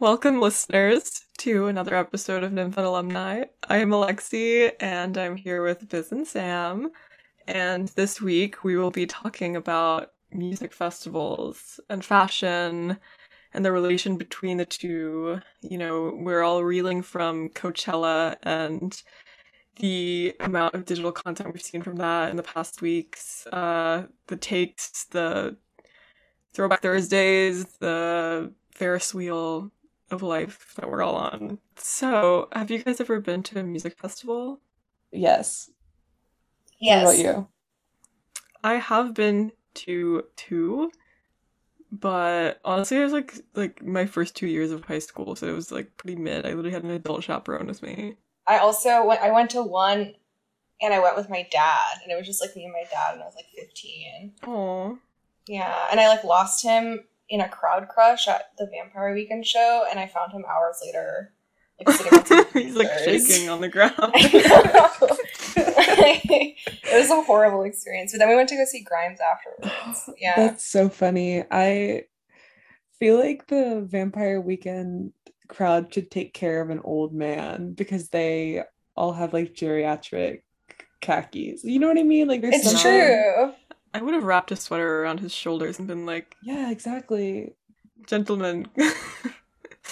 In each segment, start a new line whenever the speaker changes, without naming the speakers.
Welcome, listeners, to another episode of Nymphet Alumni. I am Alexi, and I'm here with Biz and Sam. And this week, we will be talking about music festivals and fashion and the relation between the two. You know, we're all reeling from Coachella and the amount of digital content we've seen from that in the past weeks. Uh, the takes, the Throwback Thursdays, the Ferris wheel of life that we're all on. So, have you guys ever been to a music festival?
Yes.
Yes.
What about you?
I have been to two, but honestly, it was like like my first two years of high school, so it was like pretty mid. I literally had an adult chaperone with me.
I also went. I went to one, and I went with my dad, and it was just like me and my dad, and I was like fifteen.
Oh,
Yeah, and I like lost him in a crowd crush at the Vampire Weekend show, and I found him hours later, like sitting on
he's like shaking on the ground.
it was a horrible experience. But then we went to go see Grimes afterwards. Yeah.
That's so funny. I feel like the Vampire Weekend crowd should take care of an old man because they all have like geriatric khakis. You know what I mean? Like there's
it's
something-
true.
I would have wrapped a sweater around his shoulders and been like,
Yeah, exactly.
"Gentlemen."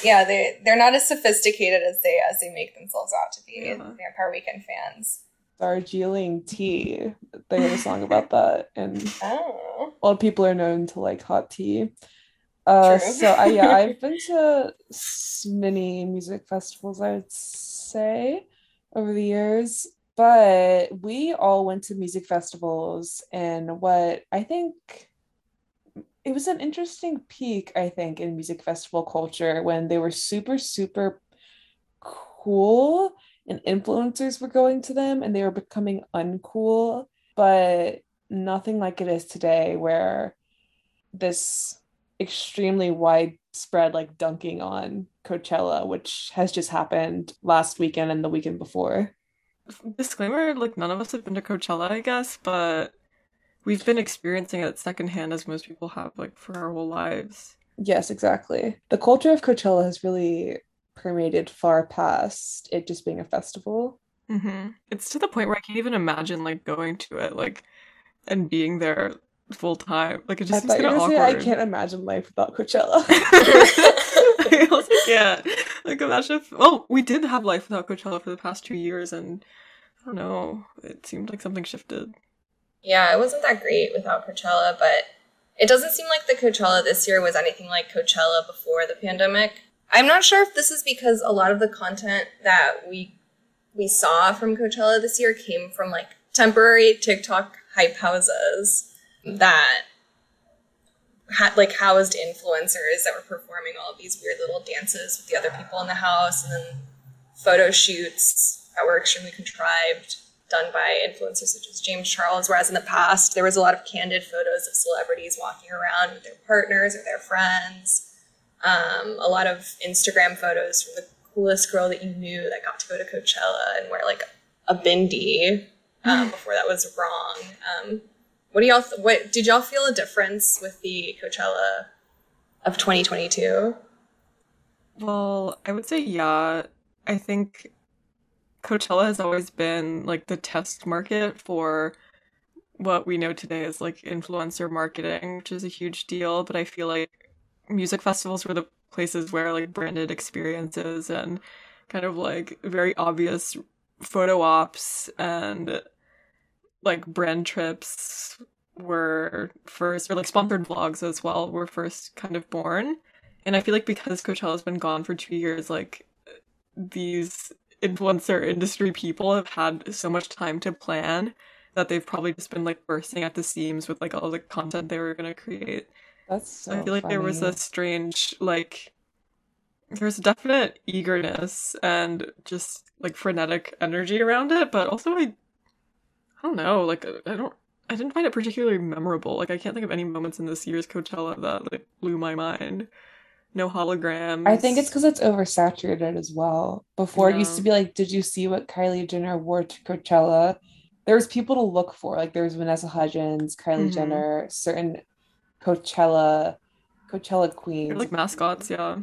Yeah, they they're not as sophisticated as they as they make themselves out to be.
Yeah.
Vampire Weekend fans.
Darjeeling tea. They have a song about that, and
Oh.
a lot of people are known to like hot tea. Uh,
True.
so I yeah, I've been to many music festivals, I would say, over the years. But we all went to music festivals, and what I think it was an interesting peak, I think, in music festival culture when they were super, super cool and influencers were going to them and they were becoming uncool, but nothing like it is today where this extremely widespread like dunking on Coachella, which has just happened last weekend and the weekend before.
Disclaimer: like none of us have been to Coachella, I guess, but we've been experiencing it secondhand as most people have, like for our whole lives.
Yes, exactly. The culture of Coachella has really permeated far past it just being a festival.
hmm It's to the point where I can't even imagine like going to it, like, and being there full time. Like it
I
just seems
thought you
kind
were
of
gonna say I can't imagine life without Coachella.
I also can't. Like imagine if oh, we did have life without Coachella for the past two years, and I don't know. It seemed like something shifted.
Yeah, it wasn't that great without Coachella, but it doesn't seem like the Coachella this year was anything like Coachella before the pandemic. I'm not sure if this is because a lot of the content that we we saw from Coachella this year came from like temporary TikTok hype houses that had like housed influencers that were performing all these weird little dances with the other people in the house and then photo shoots that were extremely contrived done by influencers such as James Charles, whereas in the past there was a lot of candid photos of celebrities walking around with their partners or their friends. Um, a lot of Instagram photos from the coolest girl that you knew that got to go to Coachella and wear like a bindi um, before that was wrong. Um, what do y'all? What did y'all feel a difference with the Coachella of 2022?
Well, I would say yeah. I think Coachella has always been like the test market for what we know today as like influencer marketing, which is a huge deal. But I feel like music festivals were the places where like branded experiences and kind of like very obvious photo ops and like brand trips were first, or like sponsored vlogs as well, were first kind of born. And I feel like because Coachella's been gone for two years, like these influencer industry people have had so much time to plan that they've probably just been like bursting at the seams with like all the content they were gonna create.
That's so
I feel like there was a strange like there's a definite eagerness and just like frenetic energy around it, but also I I don't know, like I don't I didn't find it particularly memorable. Like I can't think of any moments in this year's Coachella that like blew my mind. No holograms.
I think it's because it's oversaturated as well. Before it used to be like, did you see what Kylie Jenner wore to Coachella? There was people to look for. Like there was Vanessa Hudgens, Kylie
Mhm.
Jenner, certain Coachella, Coachella
They're
queens.
like mascots, yeah.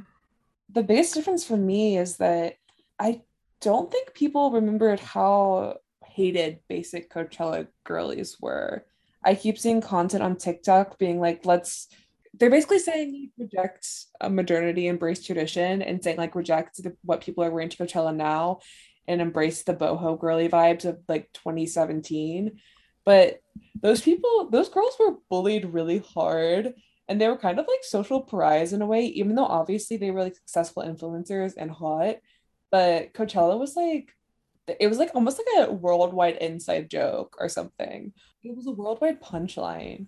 the biggest difference for me is that I don't think people remembered how hated basic Coachella girlies were. I keep seeing content on TikTok being like, let's they're basically saying reject a modernity, embrace tradition, and saying like reject the, what people are wearing to Coachella now and embrace the boho girly vibes of like 2017. But those people, those girls were bullied really hard and they were kind of like social pariahs in a way, even though obviously they were like successful influencers and hot. But Coachella was like, it was like almost like a worldwide inside joke or something. It was a worldwide punchline.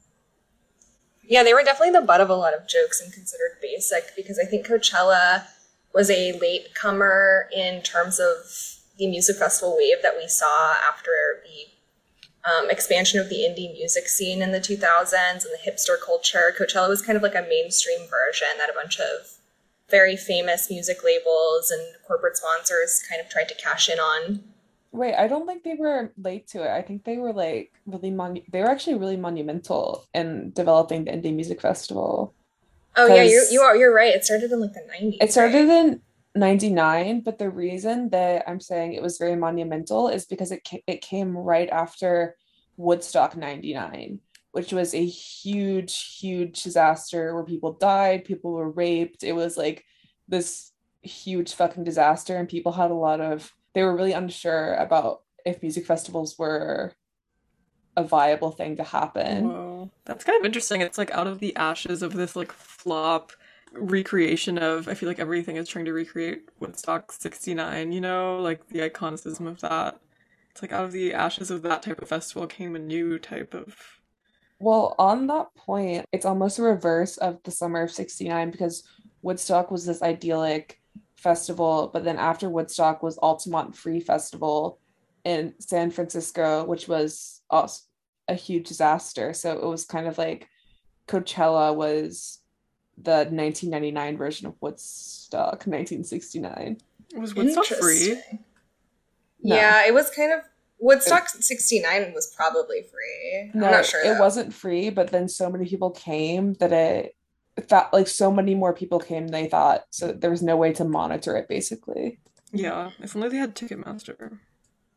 Yeah, they were definitely the butt of a lot of jokes and considered basic because I think Coachella was a late comer in terms of the music festival wave that we saw after the um, expansion of the indie music scene in the 2000s and the hipster culture. Coachella was kind of like a mainstream version that a bunch of very famous music labels and corporate sponsors kind of tried to cash in on.
Wait, I don't think they were late to it. I think they were like really mon- they were actually really monumental in developing the indie music festival.
Oh yeah, you you are you're right. It started in like the 90s.
It started right? in 99, but the reason that I'm saying it was very monumental is because it ca- it came right after Woodstock 99, which was a huge huge disaster where people died, people were raped. It was like this huge fucking disaster and people had a lot of they were really unsure about if music festivals were a viable thing to happen.
Whoa. That's kind of interesting. It's like out of the ashes of this like flop recreation of I feel like everything is trying to recreate Woodstock 69, you know, like the iconicism of that. It's like out of the ashes of that type of festival came a new type of
Well, on that point, it's almost a reverse of the summer of 69 because Woodstock was this idyllic festival, but then after Woodstock was Altamont Free Festival in San Francisco, which was also a huge disaster. So it was kind of like Coachella was the 1999 version of Woodstock 1969.
It Was Woodstock free?
No. Yeah, it was kind of Woodstock 69 was probably free. No, I'm not sure.
Though. It wasn't free, but then so many people came that it thought like so many more people came they thought so there was no way to monitor it basically.
Yeah if only they had ticketmaster.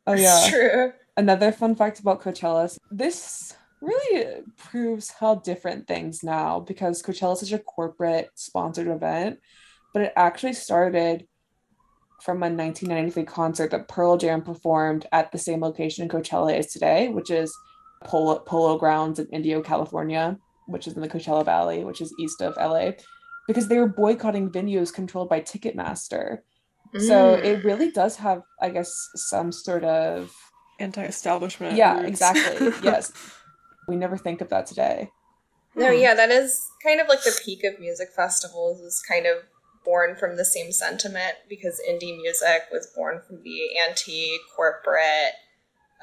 Oh yeah. True. Another fun fact about coachella this really proves how different things now because coachella is such a corporate sponsored event but it actually started from a 1993 concert that pearl jam performed at the same location coachella is today which is polo, polo grounds in indio california which is in the Coachella Valley, which is east of LA, because they were boycotting venues controlled by Ticketmaster. Mm. So it really does have, I guess, some sort of
anti-establishment.
Yeah, roots. exactly. yes, we never think of that today.
No, hmm. yeah, that is kind of like the peak of music festivals. Is kind of born from the same sentiment because indie music was born from the anti-corporate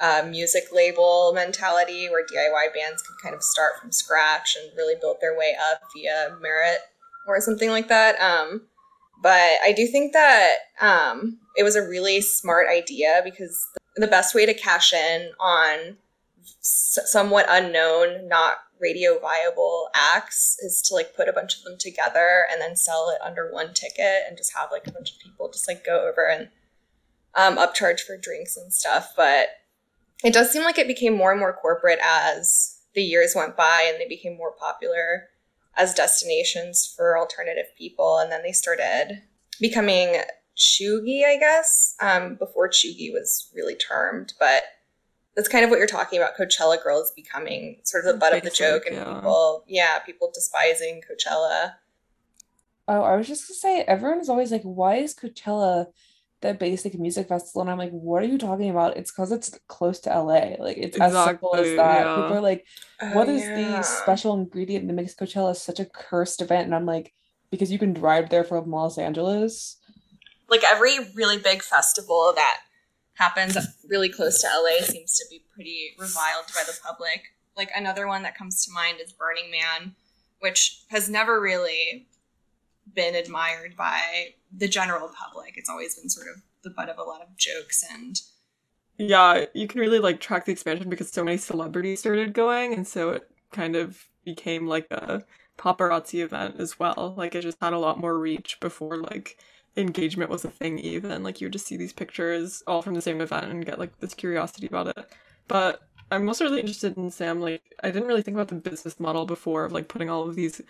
uh, music label mentality where DIY bands can kind of start from scratch and really build their way up via merit or something like that. Um, but I do think that um, it was a really smart idea because the best way to cash in on somewhat unknown, not radio viable acts is to like put a bunch of them together and then sell it under one ticket and just have like a bunch of people just like go over and um, upcharge for drinks and stuff. But it does seem like it became more and more corporate as the years went by and they became more popular as destinations for alternative people. And then they started becoming cheugy, I guess, um, before cheugy was really termed. But that's kind of what you're talking about. Coachella girls becoming sort of the butt of the joke, and yeah. people, yeah, people despising Coachella.
Oh, I was just gonna say, everyone is always like, "Why is Coachella the basic music festival and i'm like what are you talking about? It's because it's close to la like it's exactly, as simple as that. yeah. people are like oh, "What oh, is yeah. the special ingredient that makes coachella such a cursed event? And i'm like because you can drive there from los angeles.
Like every really big festival that happens really close to la seems to be pretty reviled by the public. Like another one that comes to mind is burning man which has never really been admired by the general public. It's always been sort of the butt of a lot of jokes and
yeah, you can really like track the expansion because so many celebrities started going, and so it kind of became like a paparazzi event as well. Like it just had a lot more reach before like engagement was a thing even like you would just see these pictures all from the same event and get like this curiosity about it but i'm also really interested in sam like i didn't really think about the business model before of like putting all of these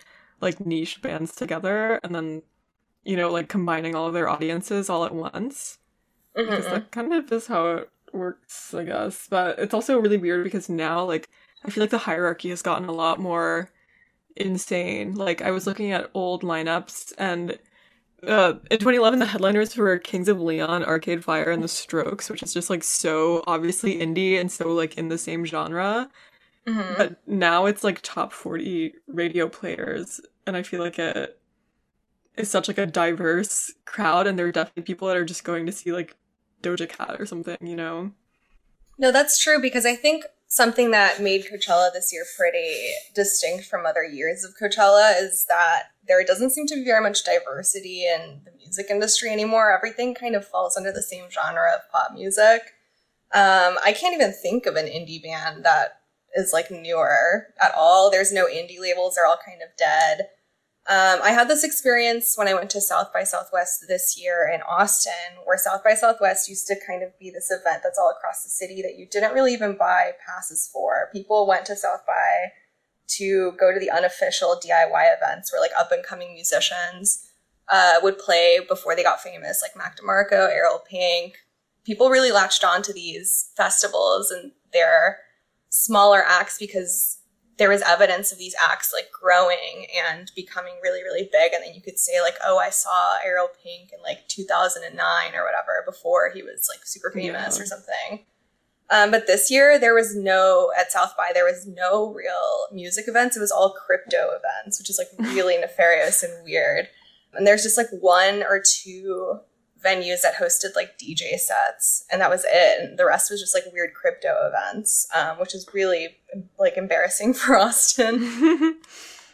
like niche bands together and then you know like combining all of their audiences all at once because
Mhm.
that kind of is how it works i guess but it's also really weird because now like i feel like the hierarchy has gotten a lot more insane like i was looking at old lineups and uh, in 2011 the headliners were kings of leon arcade fire and the strokes which is just like so obviously indie and so like in the same genre
Mhm.
but now it's like top 40 radio players and i feel like it is such like a diverse crowd and there are definitely people that are just going to see like doja cat or something you know
No, that's true because I think something that made Coachella this year pretty distinct from other years of Coachella is that there doesn't seem to be very much diversity in the music industry anymore. Everything kind of falls under the same genre of pop music. Um, I can't even think of an indie band that is like newer at all. There's no indie labels, they're all kind of dead. Um, I had this experience when I went to South by Southwest this year in Austin, where South by Southwest used to kind of be this event that's all across the city that you didn't really even buy passes for. People went to South by to go to the unofficial DIY events where like up and coming musicians uh, would play before they got famous, like Mac DeMarco, Ariel Pink. People really latched on to these festivals and their smaller acts because there was evidence of these acts like growing and becoming really, really big. And then you could say like, oh, I saw Ariel Pink in like 2009 or whatever before he was like super famous
Yeah.
or something. Um, but this year there was no at South by there was no real music events. It was all crypto events, which is like really nefarious and weird. And there's just like one or two venues that hosted like DJ sets, and that was it. And the rest was just like weird crypto events, um, which is really like embarrassing for Austin.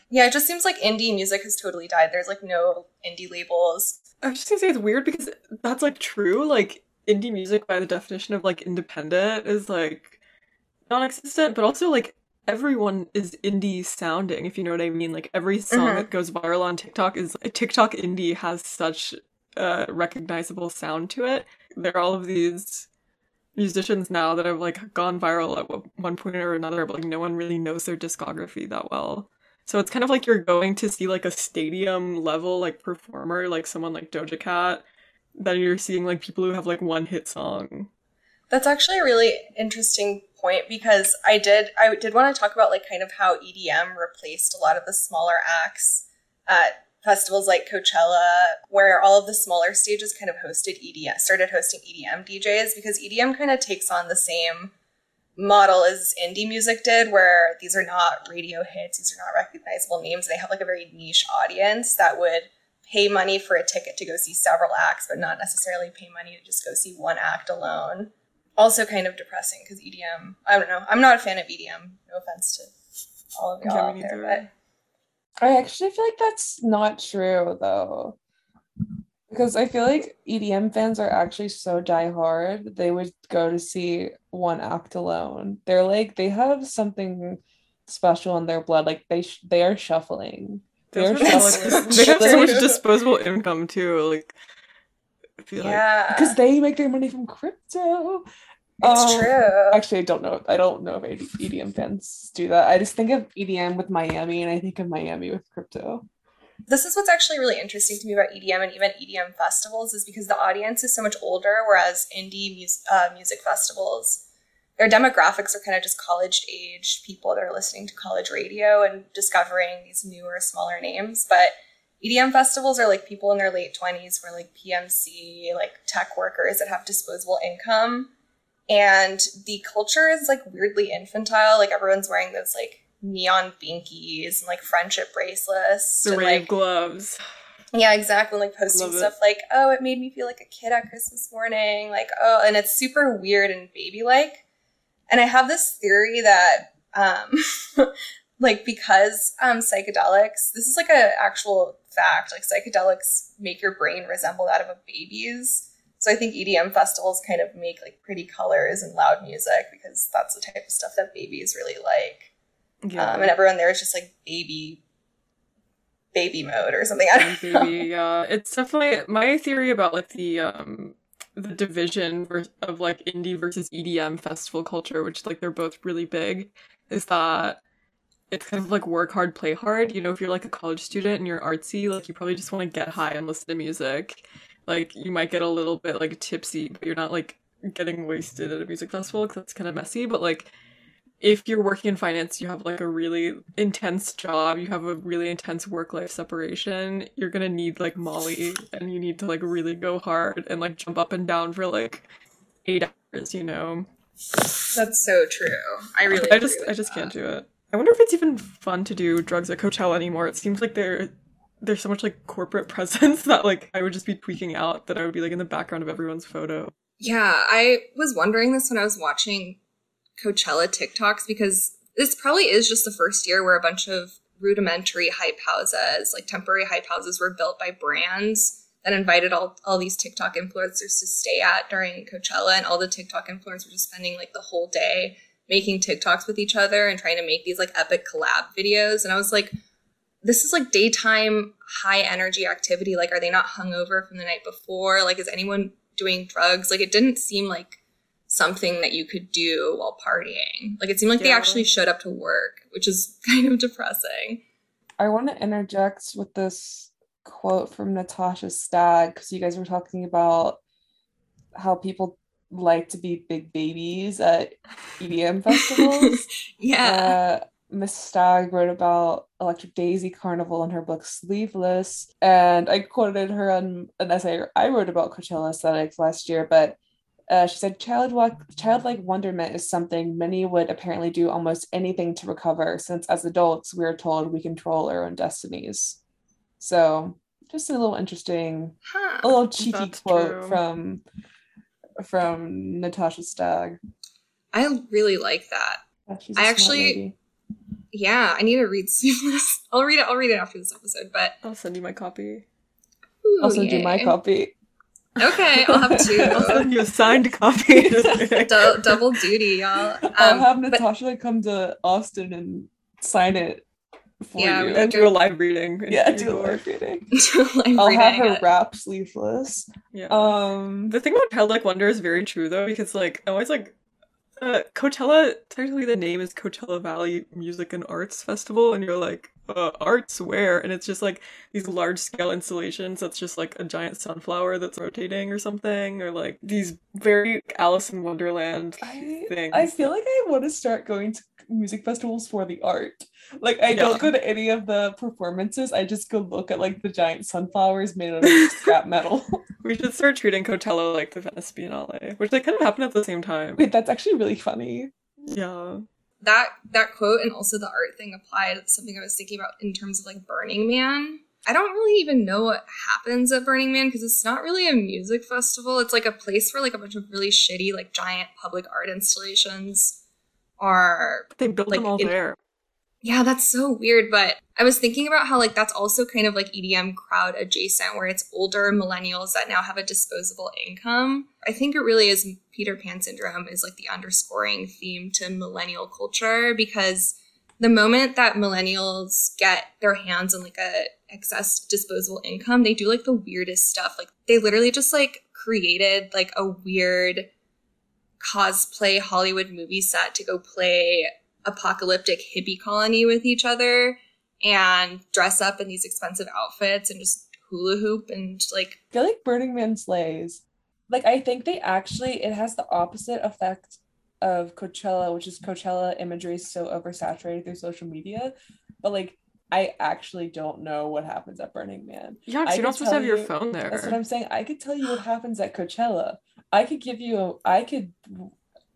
yeah, it just seems like indie music has totally died. There's like no indie labels.
i was just gonna say it's weird because that's like true like indie music by the definition of like independent is like non-existent but also like everyone is indie sounding if you know what i mean like every song
Mhm.
that goes viral on tiktok is like, tiktok indie has such a recognizable sound to it. There are all of these musicians now that have like gone viral at one- point or another but like no one really knows their discography that well. So it's kind of like you're going to see like a stadium level like performer like someone like doja cat then you're seeing like people who have like one hit song.
That's actually a really interesting point because I did I did want to talk about like kind of how EDM replaced a lot of the smaller acts festivals like Coachella, where all of the smaller stages kind of hosted EDM, started hosting EDM DJs because EDM kind of takes on the same model as indie music did, where these are not radio hits, these are not recognizable names. They have like a very niche audience that would pay money for a ticket to go see several acts, but not necessarily pay money to just go see one act alone. Also, kind of depressing because EDM. I don't know. I'm not a fan of EDM. No offense to all of y'all
Yeah,
out there, but
I actually feel like that's not true though. Because I feel like EDM fans are actually so diehard, they would go to see one act alone. They're like they have something special in their blood. Like they sh- they are shuffling.
They, they
are
have,
so-
they have so much disposable income too like I feel like
yeah,
Because they make their money from crypto.
It's
Um,
true.
Actually, I don't know. I don't know if EDM fans do that. I just think of EDM with Miami, and I think of Miami with crypto.
this is what's actually really interesting to me about EDM and even EDM festivals is because the audience is so much older, whereas indie mus- uh, music festivals, their demographics are kind of just college age people that are listening to college radio and discovering these newer, smaller names. But EDM festivals are like people in their late 20s who are like PMC, like tech workers that have disposable income. And the culture is like weirdly infantile. Like everyone's wearing those like neon binkies and like friendship bracelets.
the
and,
rave
like,
gloves
yeah, exactly. Like posting
Love it.
stuff like, oh, it made me feel like a kid at Christmas morning. Like, oh, and it's super weird and baby like. And I have this theory that, um, like, because um, psychedelics, this is like a actual fact, like, psychedelics make your brain resemble that of a baby's. So I think EDM festivals kind of make like pretty colors and loud music because that's the type of stuff that babies really like.
yeah
Um, and everyone there is just like baby baby mode or something. I don't know.
Yeah. It's definitely my theory about like the um the division of like indie versus EDM festival culture, which like they're both really big, is that it's kind of like work hard, play hard. You know, if you're like a college student and you're artsy, like you probably just want to get high and listen to music. Like you might get a little bit like tipsy, but you're not like getting wasted at a music festival because that's kind of messy. But like if you're working in finance, you have like a really intense job, you have a really intense work life separation, you're gonna need like Molly and you need to like really go hard and like jump up and down for like eight hours, you know?
That's so true. I really.
I just I just
that.
can't do it. I wonder if it's even fun to do drugs at Coachella anymore. It seems like there there's so much like corporate presence that like I would just be tweaking out that I would be like in the background of everyone's photo.
Yeah, I was wondering this when I was watching Coachella TikToks because this probably is just the first year where a bunch of rudimentary hype houses, like temporary hype houses, were built by brands that invited all, all these TikTok influencers to stay at during Coachella, and all the TikTok influencers were just spending like the whole day making TikToks with each other and trying to make these like epic collab videos. And I was like, this is like daytime high energy activity. Like, are they not hungover from the night before? Like, is anyone doing drugs? Like, it didn't seem like something that you could do while partying. Like, it seemed like they actually showed up to work, which is kind of depressing.
I want to interject with this quote from Natasha Stagg because you guys were talking about how people like to be big babies at EDM festivals.
yeah.
Uh, Miss Stagg wrote about Electric Daisy Carnival in her book Sleeveless, and I quoted her on an essay I wrote about Coachella aesthetics last year. But uh, she said, Childlike, childlike wonderment is something many would apparently do almost anything to recover, since as adults we are told we control our own destinies. So, just a little interesting,
Huh.
a little cheeky quote
true.
from from Natasha Stagg.
I really like that.
Yeah,
I actually-
lady.
Yeah, I need to read Sleeveless. I'll read it. I'll read it after this episode. But
I'll send you my copy.
ooh,
also do my
yay.
copy.
Okay, I'll have
I'll send you a signed copy. Just
double duty, y'all.
I'll
Um,
have
but-
Natasha come to Austin and sign it for
Yeah,
you.
and do a live reading.
yeah, do a live reading.
I'm
I'll have her
it.
rap sleeveless.
Yeah.
Um,
The thing about Childlike Wonder is very true though, because like I always like uh, Coachella. Technically, the name is Coachella Valley Music and Arts Festival, and you're like, uh, arts where? And it's just like these large scale installations. That's just like a giant sunflower that's rotating or something, or like these very Alice in Wonderland
I
things.
I feel like I want to start going to music festivals for the art. Like I
Yeah.
don't go to any of the performances. I just go look at like the giant sunflowers made out of scrap metal.
we should start treating Coachella like the Venice Biennale, which they kind of happen at the same time.
Wait, that's actually really funny.
Yeah.
That that quote and also the art thing applied something I was thinking about in terms of like Burning Man. I don't really even know what happens at Burning Man because it's not really a music festival. It's like a place where like a bunch of really shitty like giant public art installations are
They built
Like,
them all
in-
there.
Yeah, that's so weird. But I was thinking about how like that's also kind of like EDM crowd adjacent, where it's older millennials that now have a disposable income. I think it really is Peter Pan syndrome is like the underscoring theme to millennial culture because the moment that millennials get their hands on like a excess disposable income, they do like the weirdest stuff. Like they literally just like created like a weird cosplay Hollywood movie set to go play apocalyptic hippie colony with each other and dress up in these expensive outfits and just hula hoop and like
I feel like Burning Man slays. Like I think they actually it has the opposite effect of Coachella, which is Coachella imagery is so oversaturated through social media. But like I actually don't know what happens at Burning Man.
Yeah, because you're not supposed to have
tell
your phone there.
That's what I'm saying. I could tell you what happens at Coachella. I could give you a, I could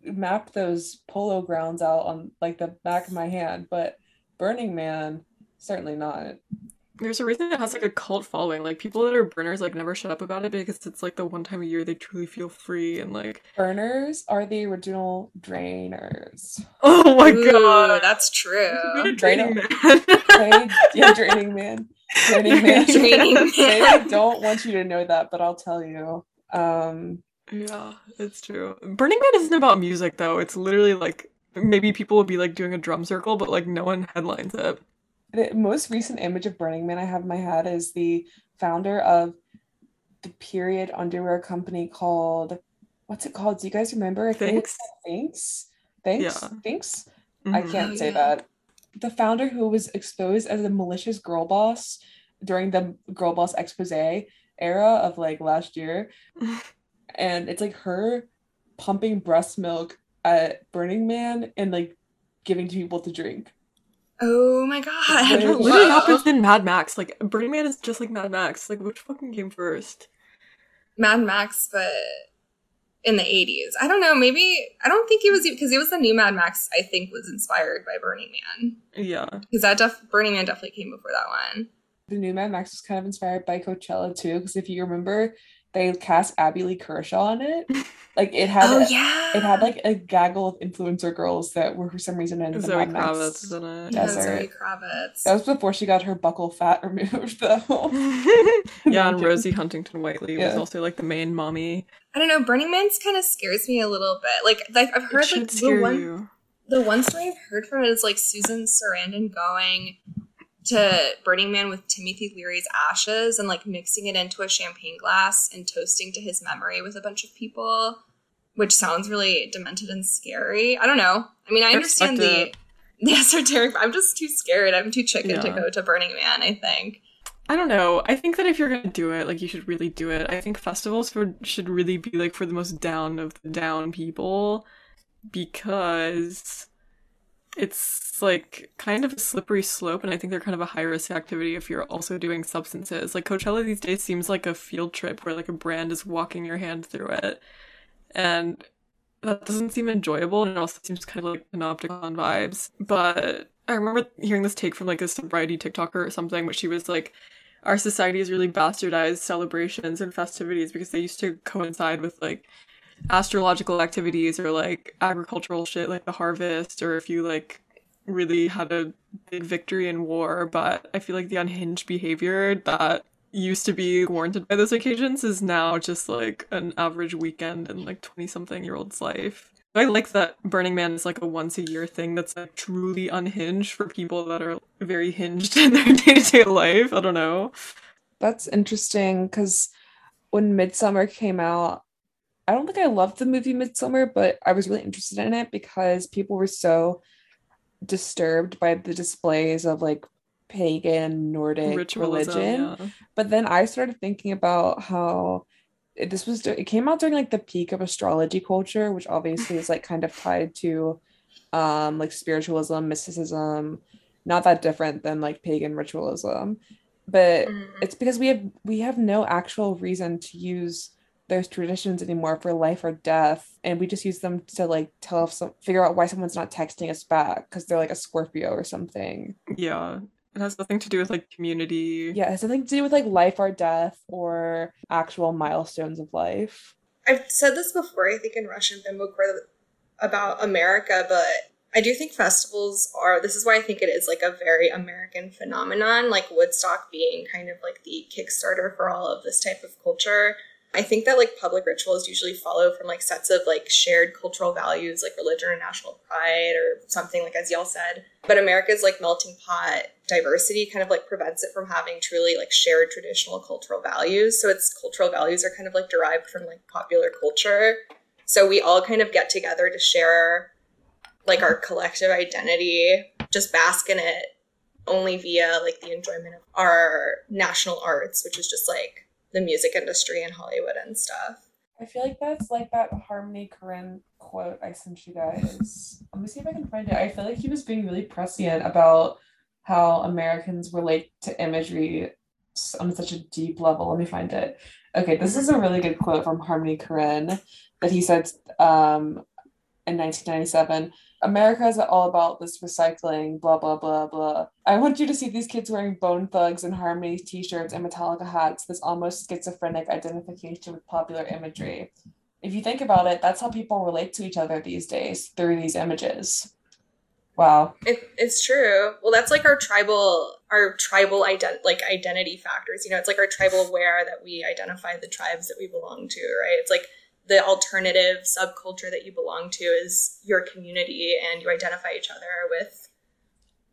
map those polo grounds out on like the back of my hand, but Burning Man, certainly not.
There's a reason it has like a cult following. Like people that are burners like never shut up about it because it's like the one time a year they truly feel free and like
Burners are the original drainers.
Oh my
ooh,
god.
that's true.
What a draining man.
Right? Yeah, draining man. Draining man.
Draining man.
They don't want you to know that, but I'll tell you. Um
yeah, it's true. Burning Man isn't about music though. It's literally like maybe people will be like doing a drum circle, but like no one headlines it.
The most recent image of Burning Man I have in my head is the founder of the period underwear company called what's it called? Do you guys remember? I think
Thinx.
Thinx.
Yeah.
Thinx. Thinx. I
mm-hmm.
can't say that. The founder who was exposed as a malicious girl boss during the girl boss expose era of like last year. And it's like her pumping breast milk at Burning Man and like giving to people to drink.
Oh my god.
Literally
It literally
Whoa.
happens in Mad Max. Like Burning Man is just like Mad Max. Like which fucking came first?
Mad Max, but in the 80s. I don't know. Maybe, I don't think it was, because it was the new Mad Max, I think, was inspired by Burning Man.
Yeah.
Because that def- Burning Man definitely came before that one.
The new Mad Max was kind of inspired by Coachella too, because if you remember, they cast Abbey Lee Kershaw on it. Like it had
oh,
a-
yeah.
it had like a gaggle of influencer girls that were for some reason in the
Zoe
Mad Max.
Kravitz is in it.
yeah,
Desert.
Zoe Kravitz.
That was before she got her buccal fat removed, though.
yeah, and Rosie Huntington Whiteley was also like the main mommy.
I don't know. Burning Man's kind of scares me a little bit. Like, like I've heard
should
like the one
you.
the one story I've heard from it is like Susan Sarandon going to Burning Man with Timothy Leary's ashes and like mixing it into a champagne glass and toasting to his memory with a bunch of people, which sounds really demented and scary. I don't know. I mean, I understand the
yes
the esoteric. I'm just too scared. I'm too chicken to go to Burning Man. I think.
I don't know. I think that if you're gonna do it, like you should really do it. I think festivals for, should really be like for the most down of the down people because it's like kind of a slippery slope, and I think they're kind of a high risk activity if you're also doing substances. Like Coachella these days seems like a field trip where like a brand is walking your hand through it, and that doesn't seem enjoyable, and it also seems kind of like panopticon vibes. But I remember hearing this take from like a sobriety TikToker or something, but she was like, "Our society has really bastardized celebrations and festivities because they used to coincide with like." Astrological activities or like agricultural shit like the harvest or if you like really had a big victory in war but i feel like the unhinged behavior that used to be warranted by those occasions is now just like an average weekend in like 20 something year old's life. I like that burning man is like a once a year thing that's like truly unhinged for people that are very hinged in their day-to-day life. I don't know.
That's interesting because when Midsommar came out, I don't think I loved the movie Midsommar, but I was really interested in it because people were so disturbed by the displays of like pagan Nordic
ritualism
religion.
yeah.
But then I started thinking about how this was it came out during like the peak of astrology culture, which obviously is like kind of tied to um like spiritualism, mysticism, not that different than like pagan ritualism. But
Mm.
it's because we have we have no actual reason to use those traditions anymore for life or death and we just use them to like tell us some figure out why someone's not texting us back because they're like a scorpio or something.
Yeah. It has nothing to do with like community.
Yeah it has nothing to do with like life or death or actual milestones of life.
I've said this before, I think in Russian Bimbo Core about America, but I do think festivals are, this is why I think it is like a very American phenomenon, like Woodstock being kind of like the Kickstarter for all of this type of culture. I think that like public rituals usually follow from like sets of like shared cultural values, like religion or national pride or something, like as y'all said. But America's like melting pot diversity kind of like prevents it from having truly like shared traditional cultural values. So its cultural values are kind of like derived from like popular culture. So we all kind of get together to share like our collective identity, just bask in it only via like the enjoyment of our national arts, which is just like the music industry and Hollywood and stuff.
i feel like that's like that harmony Korine quote i sent you guys. Let me see if i can find it. I feel like he was being really prescient about how americans relate to imagery on such a deep level. Let me find it. Okay this is a really good quote from harmony Korine that he said um, in 1997 America is all about this recycling, blah, blah, blah, blah. I want you to see these kids wearing Bone Thugs and Harmony t shirts and Metallica hats, this almost schizophrenic identification with popular imagery. If you think about it, that's how people relate to each other these days through these images. Wow.
It, it's true. Well, that's like our tribal, our tribal ident- like identity factors. You know, it's like our tribal where that we identify the tribes that we belong to, right? It's like the alternative subculture that you belong to is your community, and you identify each other with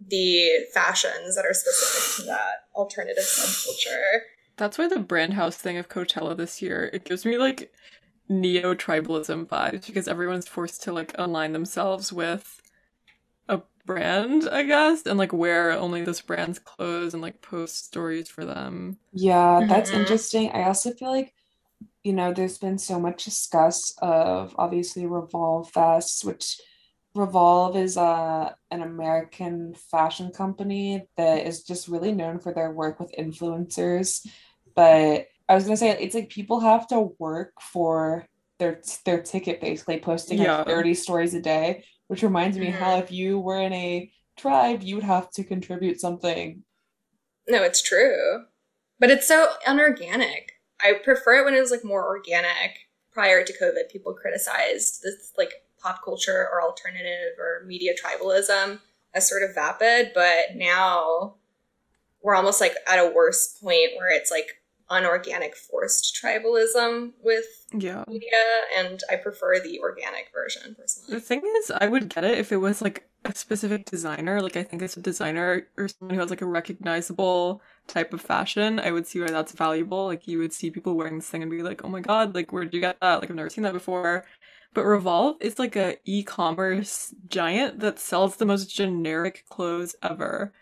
the fashions that are specific to that alternative subculture.
That's why the brand house thing of Coachella this year, it gives me like neo tribalism vibes because everyone's forced to like align themselves with a brand, I guess, and like wear only this brand's clothes and like post stories for them.
Yeah, that's
Mhm.
interesting. I also feel like, you know, there's been so much discuss of obviously Revolve Fest, which Revolve is a an American fashion company that is just really known for their work with influencers. But I was gonna say it's like people have to work for their their ticket basically, posting
Yeah.
like 30 stories a day, which reminds me how mm-hmm. if you were in a tribe, you would have to contribute something.
No, it's true. But it's so unorganic. I prefer it when it was like more organic. Prior to COVID, people criticized this like pop culture or alternative or media tribalism as sort of vapid, but now we're almost like at a worse point where it's like unorganic forced tribalism with
Yeah.
media and I prefer the organic version
The thing is, I would get it if it was like a specific designer. Like, I think it's a designer or someone who has like a recognizable type of fashion. I would see why that's valuable. Like, you would see people wearing this thing and be like, oh my god, like, where'd you get that? Like, I've never seen that before. But Revolve is like a e-commerce giant that sells the most generic clothes ever.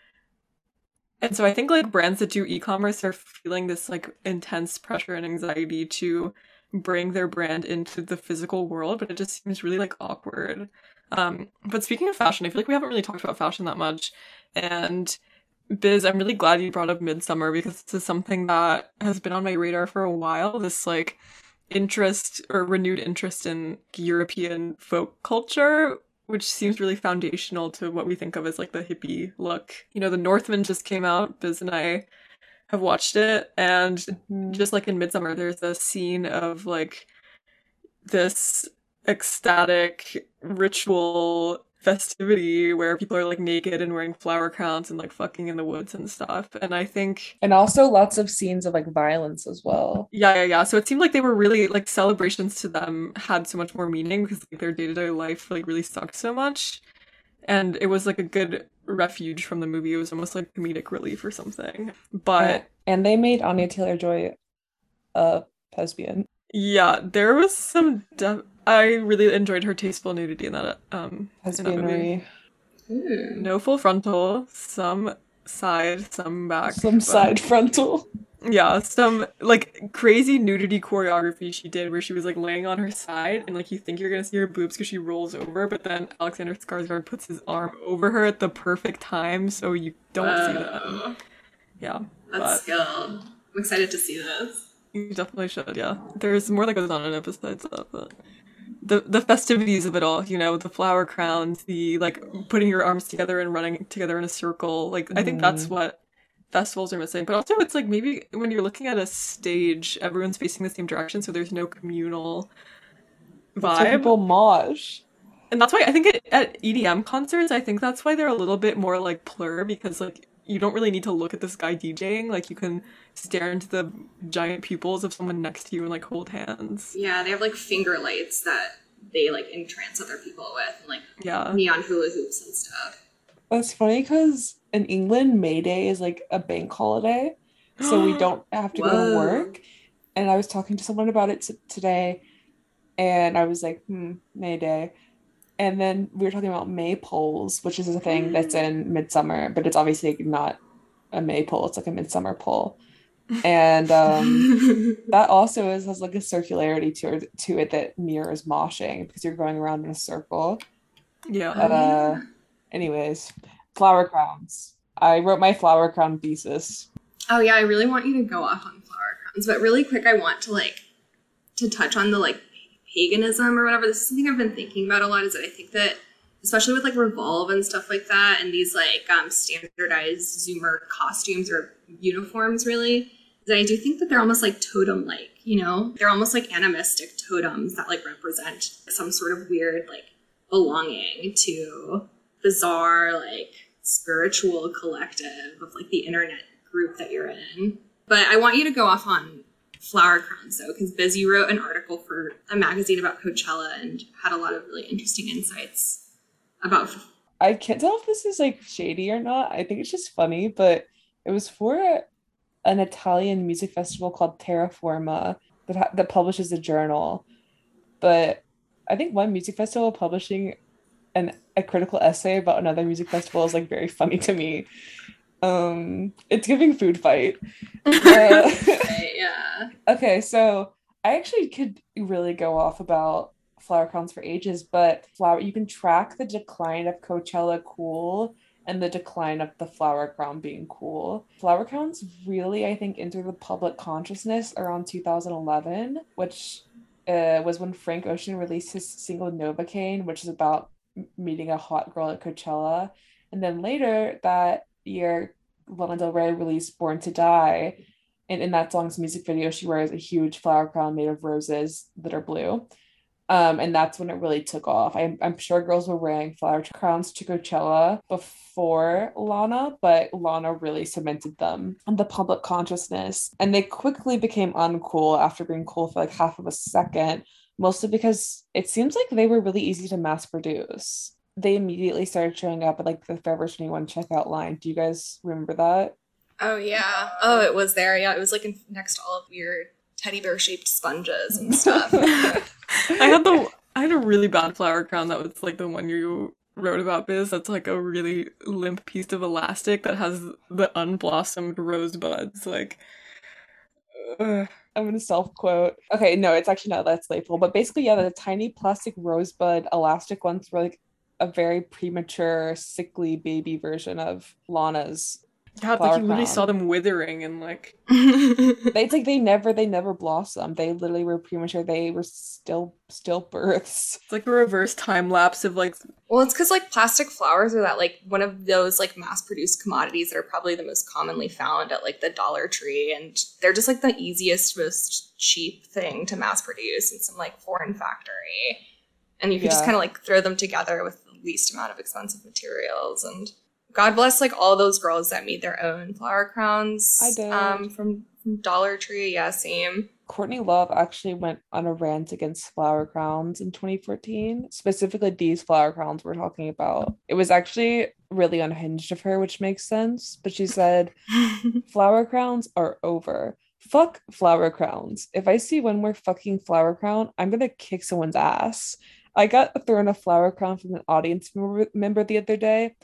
And so I think like brands that do e-commerce are feeling this like intense pressure and anxiety to bring their brand into the physical world, but it just seems really like awkward. Um, but speaking of fashion, I feel like we haven't really talked about fashion that much. And Biz, I'm really glad you brought up Midsommar because this is something that has been on my radar for a while. This like interest or renewed interest in European folk culture, which seems really foundational to what we think of as like the hippie look. You know, The Northman just came out. Biz and I have watched it, and
Mhm.
just like in Midsommar, there's a scene of like this ecstatic ritual festivity where people are like naked and wearing flower crowns and like fucking in the woods and stuff. And I think
And also lots of scenes of like violence as well.
yeah, yeah, yeah. So it seemed like they were really like celebrations to them had so much more meaning because like, their day to day life like really sucked so much, and it was like a good refuge from the movie. It was almost like comedic relief or something. But
And they made Anya Taylor Joy a lesbian.
yeah, there was some. De- I really enjoyed her tasteful nudity in that um in that movie.
Ooh.
No full frontal, some side, some back.
Some
but-
side frontal.
Yeah, some like crazy nudity choreography she did where she was like laying on her side and like you think you're gonna see her boobs because she rolls over, but then Alexander Skarsgård puts his arm over her at the perfect time so you don't see them. Yeah,
That's
but
skilled. I'm excited to see this.
you definitely should. Yeah, there's more that goes on in it besides that, but the the festivities of it all, you know, the flower crowns, the like putting your arms together and running together in a circle. Like I think that's
Mm.
what festivals are missing. But also it's like maybe when you're looking at a stage, everyone's facing the same direction, so there's no communal vibe.
people mosh.
And that's why I think it, at EDM concerts, I think that's why they're a little bit more like plur because like you don't really need to look at this guy DJing. Like you can stare into the giant pupils of someone next to you and like hold hands.
Yeah, they have like finger lights that they like entrance other people with, and like
Yeah.
neon hula hoops and stuff.
That's funny because in England, May Day is like a bank holiday, so we don't have to go to work. And I was talking to someone about it t- today, and I was like, hmm, May Day. And then we were talking about maypoles, which is a thing that's in midsummer, but it's obviously not a maypole, it's like a midsummer pole. And um, that also is has like a circularity to it, to it that mirrors moshing because you're going around in a circle.
Yeah.
Yeah.
Uh, anyways, flower crowns. I wrote my flower crown thesis.
Oh yeah, I really want you to go off on flower crowns, but really quick, I want to like to touch on the like paganism or whatever. This is something I've been thinking about a lot. Is that I think that especially with like Revolve and stuff like that, and these like um, standardized Zoomer costumes or uniforms, really, that I do think that they're almost like totem-like. You know, they're almost like animistic totems that like represent some sort of weird like belonging to bizarre like spiritual collective of like the internet group that you're in. But I want you to go off on flower crowns though, because Biz wrote an article for a magazine about Coachella and had a lot of really interesting insights about
I can't tell if this is like shady or not. I think it's just funny, but it was for an Italian music festival called Terraforma that that publishes a journal. But I think one music festival publishing an a critical essay about another music festival is like very funny to me. Um, it's giving food fight. Uh,
yeah.
Okay, so I actually could really go off about flower crowns for ages, but flower you can track the decline of Coachella cool and the decline of the flower crown being cool. Flower crowns really, I think, entered the public consciousness around 2011, which uh, was when Frank Ocean released his single Novacane, which is about meeting a hot girl at Coachella. And then later that year, Lana Del Rey released Born to Die. And in that song's music video, she wears a huge flower crown made of roses that are blue. Um, and that's when it really took off. I'm, I'm sure girls were wearing flower crowns to Coachella before Lana, but Lana really cemented them in the public consciousness. And they quickly became uncool after being cool for like half of a second, mostly because it seems like they were really easy to mass produce. They immediately started showing up at like the Forever 21 checkout line. Do you guys remember that?
Oh, yeah. Oh, it was there. Yeah, it was like in, next to all of your teddy bear shaped sponges and stuff.
I had the I had a really bad flower crown that was like the one you wrote about Biz. That's like a really limp piece of elastic that has the unblossomed rosebuds. Like,
uh, I'm gonna self quote. Okay, no, it's actually not that playful, but basically, yeah, the tiny plastic rosebud elastic ones were like a very premature, sickly baby version of Lana's
God, like you literally saw them withering and like
it's like they never they never blossomed. They literally were premature. They were still still births.
It's like a reverse time lapse of like
Well, it's cuz like plastic flowers are that like one of those like mass-produced commodities that are probably the most commonly found at like the Dollar Tree and they're just like the easiest most cheap thing to mass produce in some like foreign factory. And you can yeah. just kind of like throw them together with the least amount of expensive materials and God bless like all those girls that made their own flower crowns.
I did.
Um, from, from Dollar Tree. Yeah, same.
Courtney Love actually went on a rant against flower crowns in 2014. Specifically, these flower crowns we're talking about. It was actually really unhinged of her, which makes sense. But she said, flower crowns are over. Fuck flower crowns. If I see one more fucking flower crown, I'm gonna kick someone's ass. I got thrown a flower crown from an audience member the other day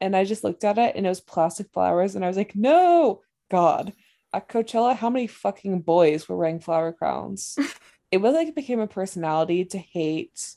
and I just looked at it and it was plastic flowers and I was like, no, God. At Coachella, how many fucking boys were wearing flower crowns? it was like it became a personality to hate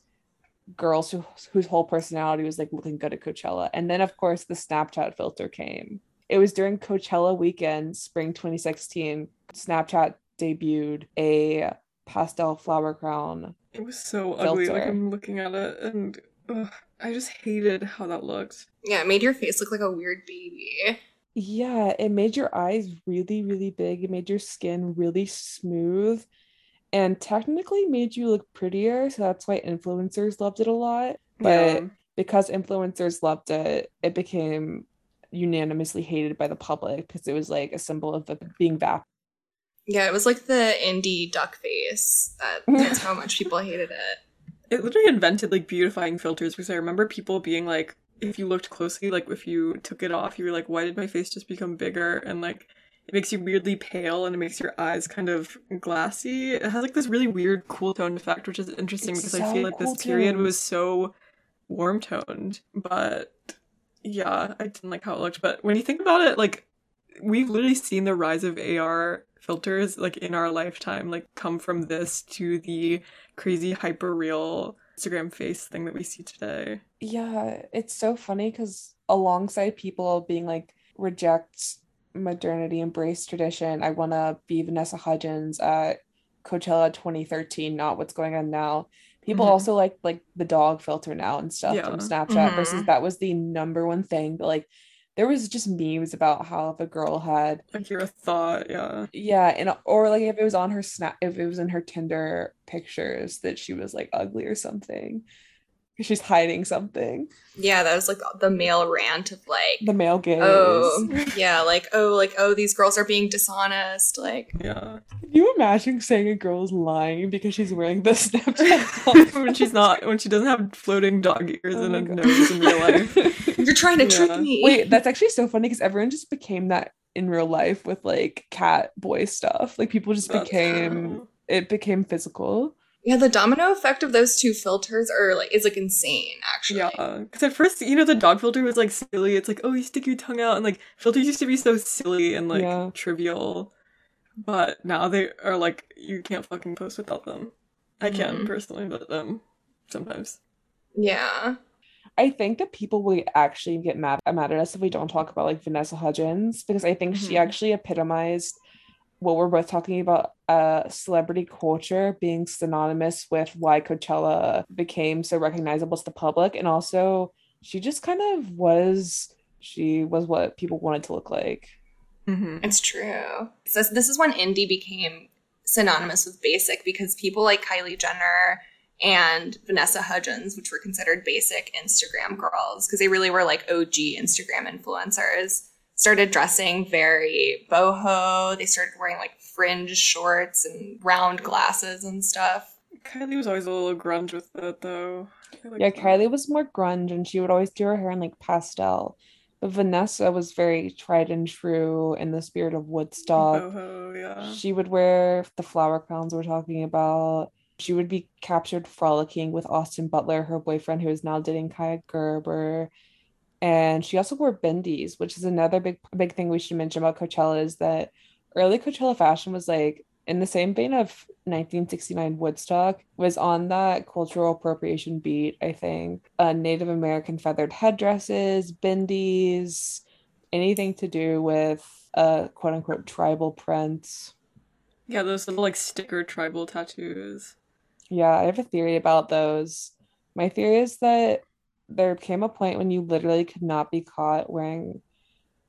girls who, whose whole personality was like looking good at Coachella. And then of course the Snapchat filter came. It was during Coachella weekend, spring 2016. Snapchat debuted a pastel flower crown.
It was so filter. ugly. Like I'm looking at it and ugh, I just hated how that looked.
Yeah, it made your face look like a weird baby.
Yeah, it made your eyes really, really big. It made your skin really smooth and technically made you look prettier. So that's why influencers loved it a lot. But yeah. because influencers loved it, it became unanimously hated by the public because it was like a symbol of being vapid.
Yeah, it was like the indie duck face. That, that's how much people hated it.
It literally invented like beautifying filters because I remember people being like, if you looked closely, like if you took it off, you were like, why did my face just become bigger? And like it makes you weirdly pale and it makes your eyes kind of glassy. It has like this really weird cool tone effect, which is interesting it's because so I feel like cool this period was so warm toned. But yeah, I didn't like how it looked. But when you think about it, like we've literally seen the rise of AR filters like in our lifetime, like come from this to the crazy hyper real Instagram face thing that we see today.
Yeah, it's so funny because alongside people being like reject modernity, embrace tradition, I want to be Vanessa Hudgens at Coachella 2013, not what's going on now. People mm-hmm. also like like the dog filter now and stuff yeah. from Snapchat mm-hmm. versus that was the number one thing. But like there was just memes about how if a girl had
like your thought, yeah.
Yeah, and or like if it was on her snap if it was in her Tinder pictures that she was like ugly or something. She's hiding something.
Yeah, that was like the male rant of like
The male gaze.
Oh, yeah, like oh, like oh, these girls are being dishonest. Like,
Yeah.
Can you imagine saying a girl's lying because she's wearing the Snapchat
when she's not when she doesn't have floating dog ears
Oh
and
my
a
God.
nose in real life.
you're trying to trick me.
Wait, that's actually so funny because everyone just became that in real life with like cat boy stuff. Like people just
That's
became
true.
it became physical.
Yeah, the domino effect of those two filters are like is like insane. Actually,
Yeah, because at first, you know, the dog filter was like silly. It's like, oh, you stick your tongue out, and like filters used to be so silly and like
Yeah.
trivial, but now they are like you can't fucking post without them. I can
Mhm.
personally, but um, sometimes.
yeah.
I think that people will actually get mad, mad at us if we don't talk about like Vanessa Hudgens because I think she
Mhm.
actually epitomized what we're both talking about uh celebrity culture being synonymous with why Coachella became so recognizable to the public and also she just kind of was she was what people wanted to look like.
Mm-hmm.
It's true. So this, this is when indie became synonymous with basic because people like Kylie Jenner and Vanessa Hudgens, which were considered basic Instagram girls, because they really were like OG Instagram influencers, started dressing very boho. They started wearing like fringe shorts and round glasses and stuff.
Kylie was always a little grunge with it, though. Like
Yeah,
that.
Kylie was more grunge and she would always do her hair in like pastel. But Vanessa was very tried and true in the spirit of Woodstock.
Boho, yeah.
She would wear the flower crowns we're talking about. She would be captured frolicking with Austin Butler, her boyfriend, who is now dating Kaia Gerber. And she also wore bindis, which is another big big thing we should mention about Coachella is that early Coachella fashion was like in the same vein of 1969 Woodstock was on that cultural appropriation beat, I think. Uh, Native American feathered headdresses, bindis, anything to do with uh quote unquote tribal prints.
Yeah, those little like sticker tribal tattoos.
Yeah, I have a theory about those. My theory is that there came a point when you literally could not be caught wearing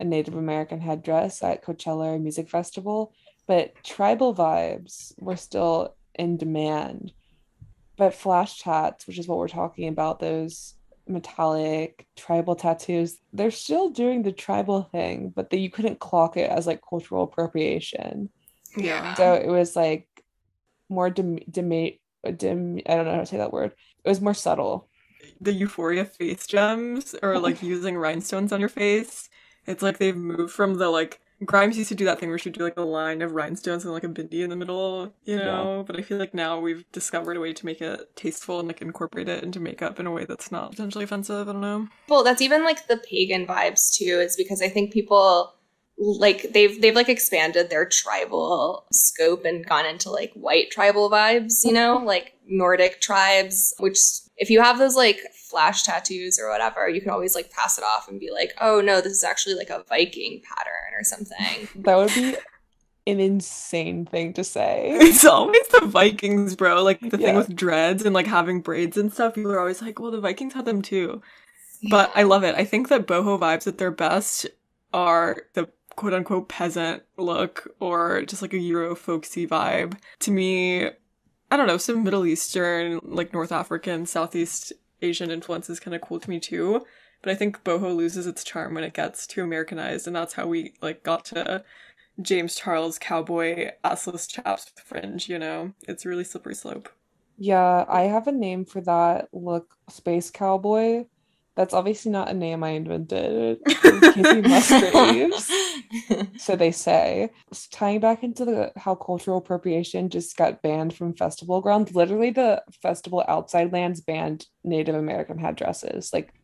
a Native American headdress at Coachella or music festival, but tribal vibes were still in demand. But flash tats, which is what we're talking about, those metallic tribal tattoos, they're still doing the tribal thing, but that you couldn't clock it as like cultural appropriation.
Yeah.
So it was like more dim, dim, dim, I don't know how to say that word. It was more subtle.
The Euphoria face gems or like using rhinestones on your face. It's like they've moved from the like Grimes used to do that thing where she'd do like a line of rhinestones and like a bindi in the middle, you know. But I feel like now we've discovered a way to make it tasteful and like incorporate it into makeup in a way that's not potentially offensive. I don't know.
Well, that's even like the pagan vibes too, is because I think people like they've they've like expanded their tribal scope and gone into like white tribal vibes, you know, mm-hmm. like Nordic tribes, which if you have those like flash tattoos or whatever, you can always like pass it off and be like, oh no, this is actually like a Viking pattern or something.
That would be an insane thing to say.
It's always the Vikings, bro. Like the thing with dreads and like having braids and stuff. People are always like, "Well, the Vikings had them too." But I love it. I think that boho vibes at their best are the quote unquote peasant look or just like a Euro folksy vibe. To me, I don't know, some Middle Eastern, like North African, Southeast Asian influence is kind of cool to me too. But I think boho loses its charm when it gets too Americanized, and that's how we like got to James Charles cowboy assless chaps fringe, you know? It's a really slippery slope.
Yeah, I have a name for that look, Space Cowboy. That's obviously not a name I invented. Kacey Musgraves. so they say. S- Tying back into the how cultural appropriation just got banned from festival grounds. Literally, the festival outside lands banned Native American headdresses, like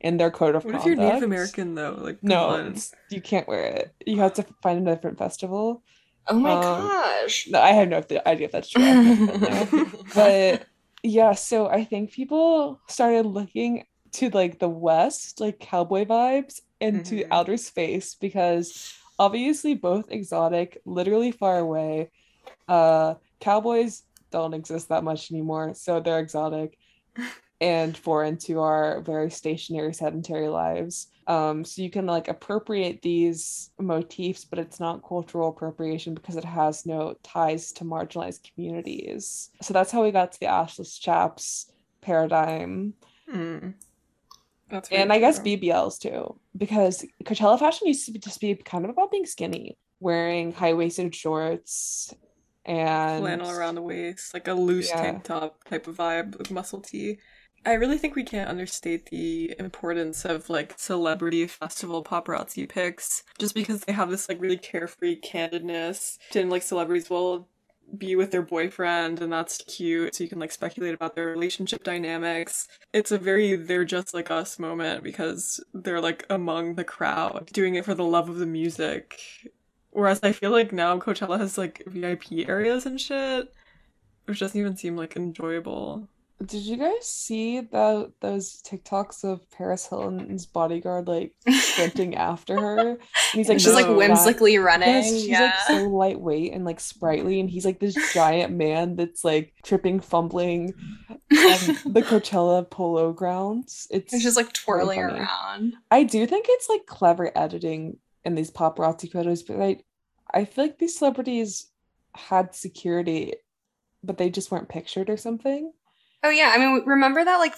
in their code of
What if you're Native. American though? Like
No, you can't wear it. You have to find a different festival.
oh my
Um,
gosh.
No, I have no idea if that's true. I don't know. but yeah, so I think people started looking to like the West, like cowboy vibes, and to
Mhm.
outer space because obviously both exotic, literally far away. Uh, cowboys don't exist that much anymore, so they're exotic and foreign to our very stationary, sedentary lives. Um, so you can like appropriate these motifs, but it's not cultural appropriation because it has no ties to marginalized communities. So that's how we got to the ashless chaps paradigm.
Hmm. That's
and I guess. BBLs too, because Coachella fashion used to be, just be kind of about being skinny, wearing high waisted shorts and
flannel around the waist, like a loose
Yeah.
tank top type of vibe with muscle tee. I really think we can't understate the importance of like celebrity festival paparazzi pics just because they have this like really carefree candidness. And like celebrities will be with their boyfriend and that's cute so you can like speculate about their relationship dynamics. It's a very they're just like us moment because they're like among the crowd doing it for the love of the music. Whereas I feel like now Coachella has like VIP areas and shit, which doesn't even seem like enjoyable.
Did you guys see the those TikToks of Paris Hilton's bodyguard like sprinting after her? And he's like
She's just like
No.
whimsically running.
Yes, she's
yeah.
like so lightweight and like sprightly, and he's like this giant man that's like tripping, fumbling the Coachella polo grounds. It's
It's just like twirling
funny.
around.
I do think it's like clever editing in these paparazzi photos, but I I feel like these celebrities had security, but they just weren't pictured or something.
Oh yeah, I mean, remember that like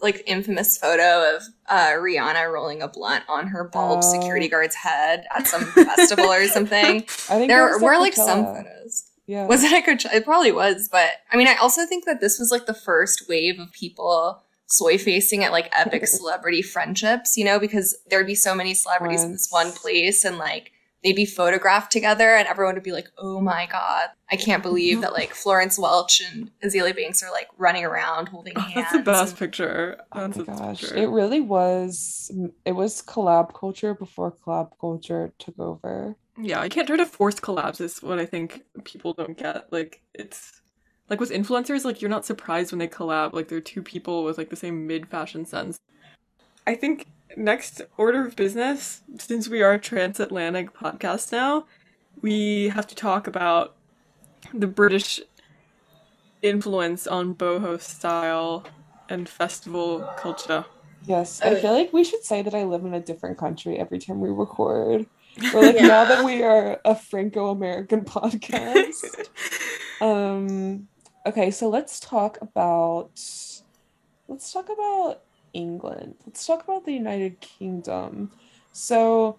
like infamous photo of uh, Rihanna rolling a blunt on her bald
Oh.
security guard's head at some festival or something.
I think
There were like some photos.
Yeah.
Was it at Coachella? It probably was, but I mean, I also think that this was like the first wave of people soy facing at like epic celebrity friendships, you know, because there'd be so many celebrities in this one place and like they'd be photographed together and everyone would be like, oh my God, I can't believe that like Florence Welch and Azealia Banks are like running around holding
Oh,
hands.
that's the best
and-
picture.
Oh my gosh,
picture.
it really was. It was collab culture before collab culture took over.
Yeah, I can't try to force collabs is what I think people don't get. Like it's like with influencers, like you're not surprised when they collab, like they're two people with like the same mid fashion sense. I think next order of business, since we are a transatlantic podcast now, we have to talk about the British influence on boho style and festival culture.
Yes,
Oh,
I feel like we should say that I live in a different country every time we record. Or like
Yeah.
now that we are a Franco-American podcast. Um okay, so let's talk about let's talk about England. Let's talk about the United Kingdom. So,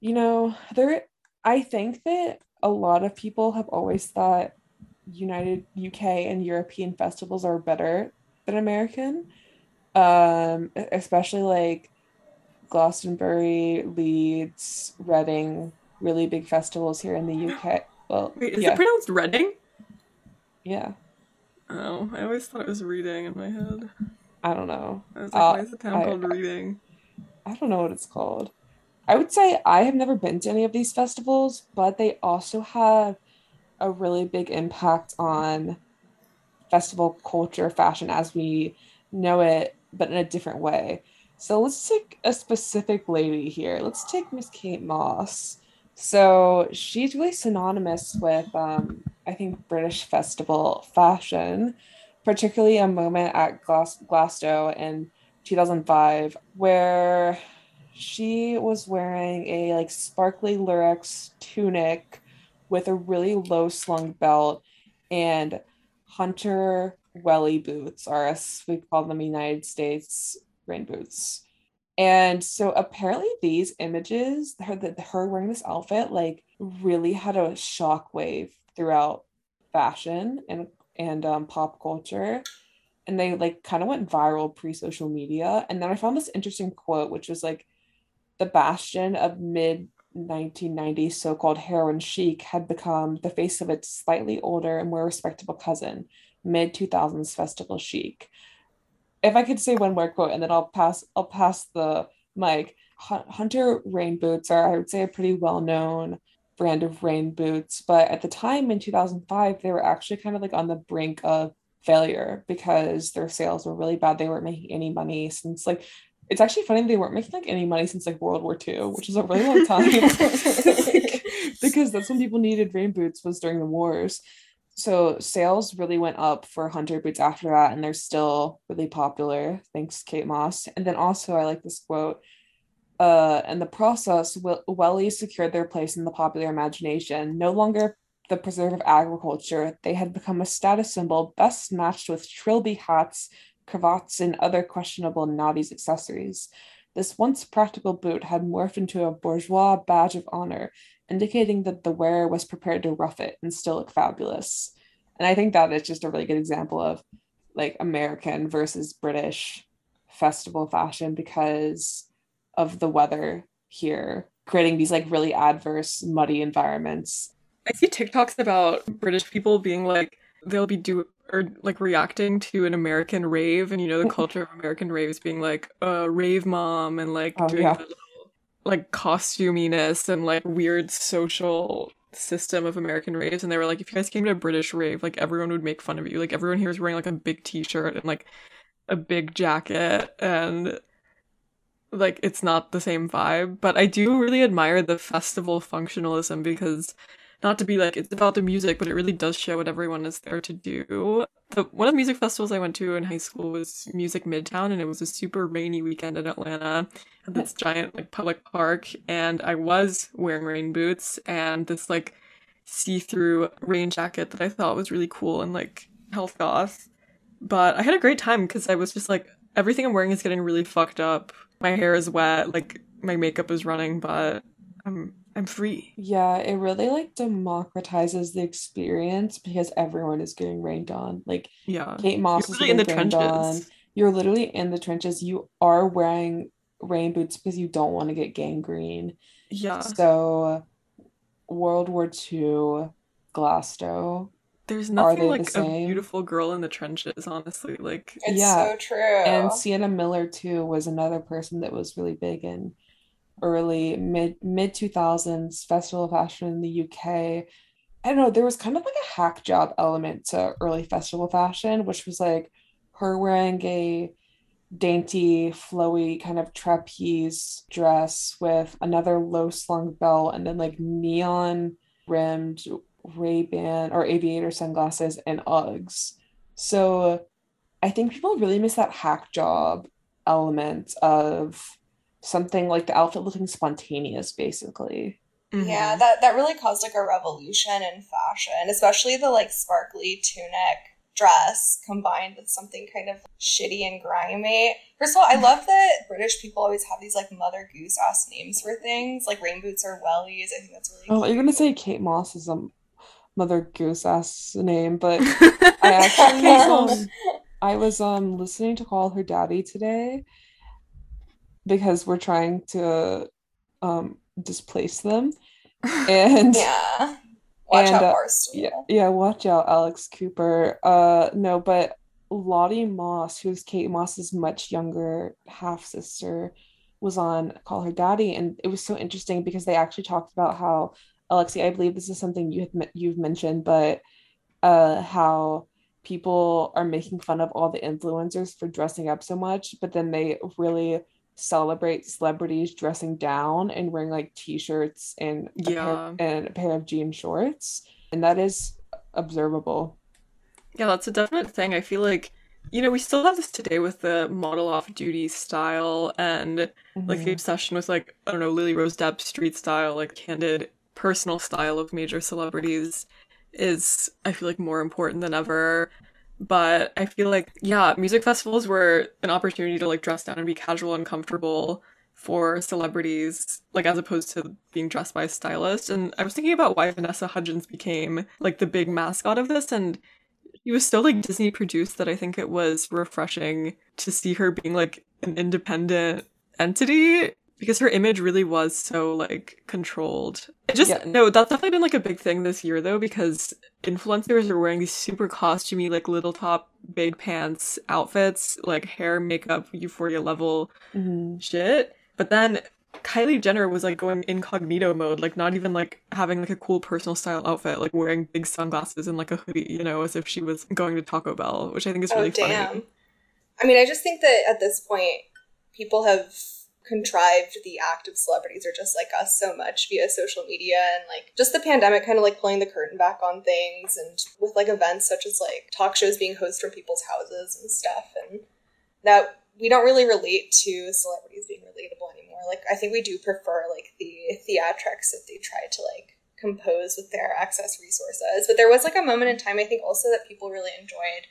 you know, there I think that a lot of people have always thought United UK and European festivals are better than American. Um especially like Glastonbury, Leeds, Reading, really big festivals here in the UK. Well,
Wait, is
yeah,
it pronounced Reading?
yeah.
Oh, I always thought it was reading in my head.
I don't know.
I was like,
Uh,
why is the town
I-
called Reading?
I don't know what it's called. I would say I have never been to any of these festivals, but they also have a really big impact on festival culture, fashion as we know it, but in a different way. So let's take a specific lady here. Let's take Miss Kate Moss. So she's really synonymous with, um, I think, British festival fashion, particularly a moment at Glas- Glasgow in 2005 where she was wearing a like sparkly lurex tunic with a really low slung belt and hunter welly boots or as we call them united states rain boots. And so apparently these images her that her wearing this outfit like really had a shockwave throughout fashion and and um, pop culture. And they like kind of went viral pre-social media. And then i found this interesting quote which was like the bastion of mid 1990s so-called heroin chic had become the face of its slightly older and more respectable cousin mid 2000s festival chic. If i could say one more quote and then i'll pass i'll pass the mic. Hunter rain boots are i would say a pretty well-known brand of rain boots but at the time in 2005 they were actually kind of like on the brink of failure because their sales were really bad they weren't making any money since like it's actually funny they weren't making like any money since like World War II, which is a really long time. Because that's when people needed rain boots was during the wars. So sales really went up for hunter boots after that, and they're still really popular. Thanks, Kate Moss. And then also I like this quote. Uh, in the process, Wel- Wellies secured their place in the popular imagination. No longer the preserve of agriculture, they had become a status symbol best matched with trilby hats, cravats, and other questionable naughties accessories. This once practical boot had morphed into a bourgeois badge of honor, indicating that the wearer was prepared to rough it and still look fabulous. And I think that is just a really good example of like American versus British festival fashion because of the weather here, creating these like really adverse, muddy environments.
I see TikToks about British people being like, they'll be do or like reacting to an American rave, and you know the mm-hmm. culture of American raves being like a rave mom and like
Oh,
doing
yeah.
the little, like costuminess and like weird social system of American raves, and they were like, if you guys came to a British rave, like everyone would make fun of you. Like everyone here is wearing like a big T-shirt and like a big jacket and like it's not the same vibe but i do really admire the festival functionalism because not to be like it's about the music but it really does show what everyone is there to do. The one of the music festivals i went to in high school was music midtown and it was a super rainy weekend in atlanta at this giant like public park and i was wearing rain boots and this like see-through rain jacket that i thought was really cool and like health goth but i had a great time because i was just like everything i'm wearing is getting really fucked up my hair is wet, like my makeup is running, but I'm I'm free.
Yeah, it really like democratizes the experience because everyone is getting rained on. Like
Yeah.
Kate Moss
You're
is
in the
rained on.
trenches.
You're literally in the trenches. You are wearing rain boots because you don't want to get gangrene.
Yeah.
So World War II, Glasgow,
There's nothing
they the
like a beautiful girl in the trenches, honestly. Like
It's
Yeah,
so true.
and Sienna Miller too was another person that was really big in early mid mid 2000s festival of fashion in the UK. I don't know, there was kind of like a hack job element to early festival fashion, which was like her wearing a dainty, flowy kind of trapeze dress with another low slung belt and then like neon rimmed Ray-Ban or aviator sunglasses and Uggs. So I think people really miss that hack job element of something like the outfit looking spontaneous, basically.
mhm.
Yeah, that that really caused like a revolution in fashion, especially the like sparkly tunic dress combined with something kind of shitty and grimy. First of all, I love that British people always have these like Mother Goose ass names for things. Like rain boots or wellies. I think that's really
Oh, you're gonna say Kate Moss is a Mother Goose ass name, but I actually was um, I was um listening to Call Her Daddy today because we're trying to um displace them. And
yeah. Watch
And,
out,
uh, Yeah, yeah, watch out, Alex Cooper. Uh, no, but Lottie Moss, who's Kate Moss's much younger half sister, was on Call Her Daddy, and it was so interesting because they actually talked about how Alexi, I believe this is something you had me- you've mentioned, but uh, how people are making fun of all the influencers for dressing up so much, but then they really celebrate celebrities dressing down and wearing like t-shirts and a pair,
Yeah.
and a pair of jean shorts and that is observable
Yeah, that's a definite thing. I feel like, you know, we still have this today with the model off duty style and like the
Mhm.
obsession with like, I don't know, Lily Rose Depp street style, like candid personal style of major celebrities is I feel like more important than ever. But I feel like, yeah, music festivals were an opportunity to like dress down and be casual and comfortable for celebrities, like as opposed to being dressed by a stylist. And I was thinking about why Vanessa Hudgens became like the big mascot of this, and she was so like Disney produced that I think it was refreshing to see her being like an independent entity because her image really was so like controlled. It just
Yeah.
no, that's definitely been like a big thing this year though because influencers are wearing these super costumey like little top big pants outfits, like hair, makeup, euphoria level
Mhm.
shit. But then Kylie Jenner was like going incognito mode, like not even like having like a cool personal style outfit, like wearing big sunglasses and like a hoodie, you know, as if she was going to Taco Bell, which I think is really
oh damn.
funny.
I mean, I just think that at this point, people have contrived the act of celebrities are just like us so much via social media and like just the pandemic kind of like pulling the curtain back on things and with like events such as like talk shows being hosted from people's houses and stuff and that we don't really relate to celebrities being relatable anymore. Like I think we do prefer like the theatrics that they try to like compose with their access resources. But there was like a moment in time I think also that people really enjoyed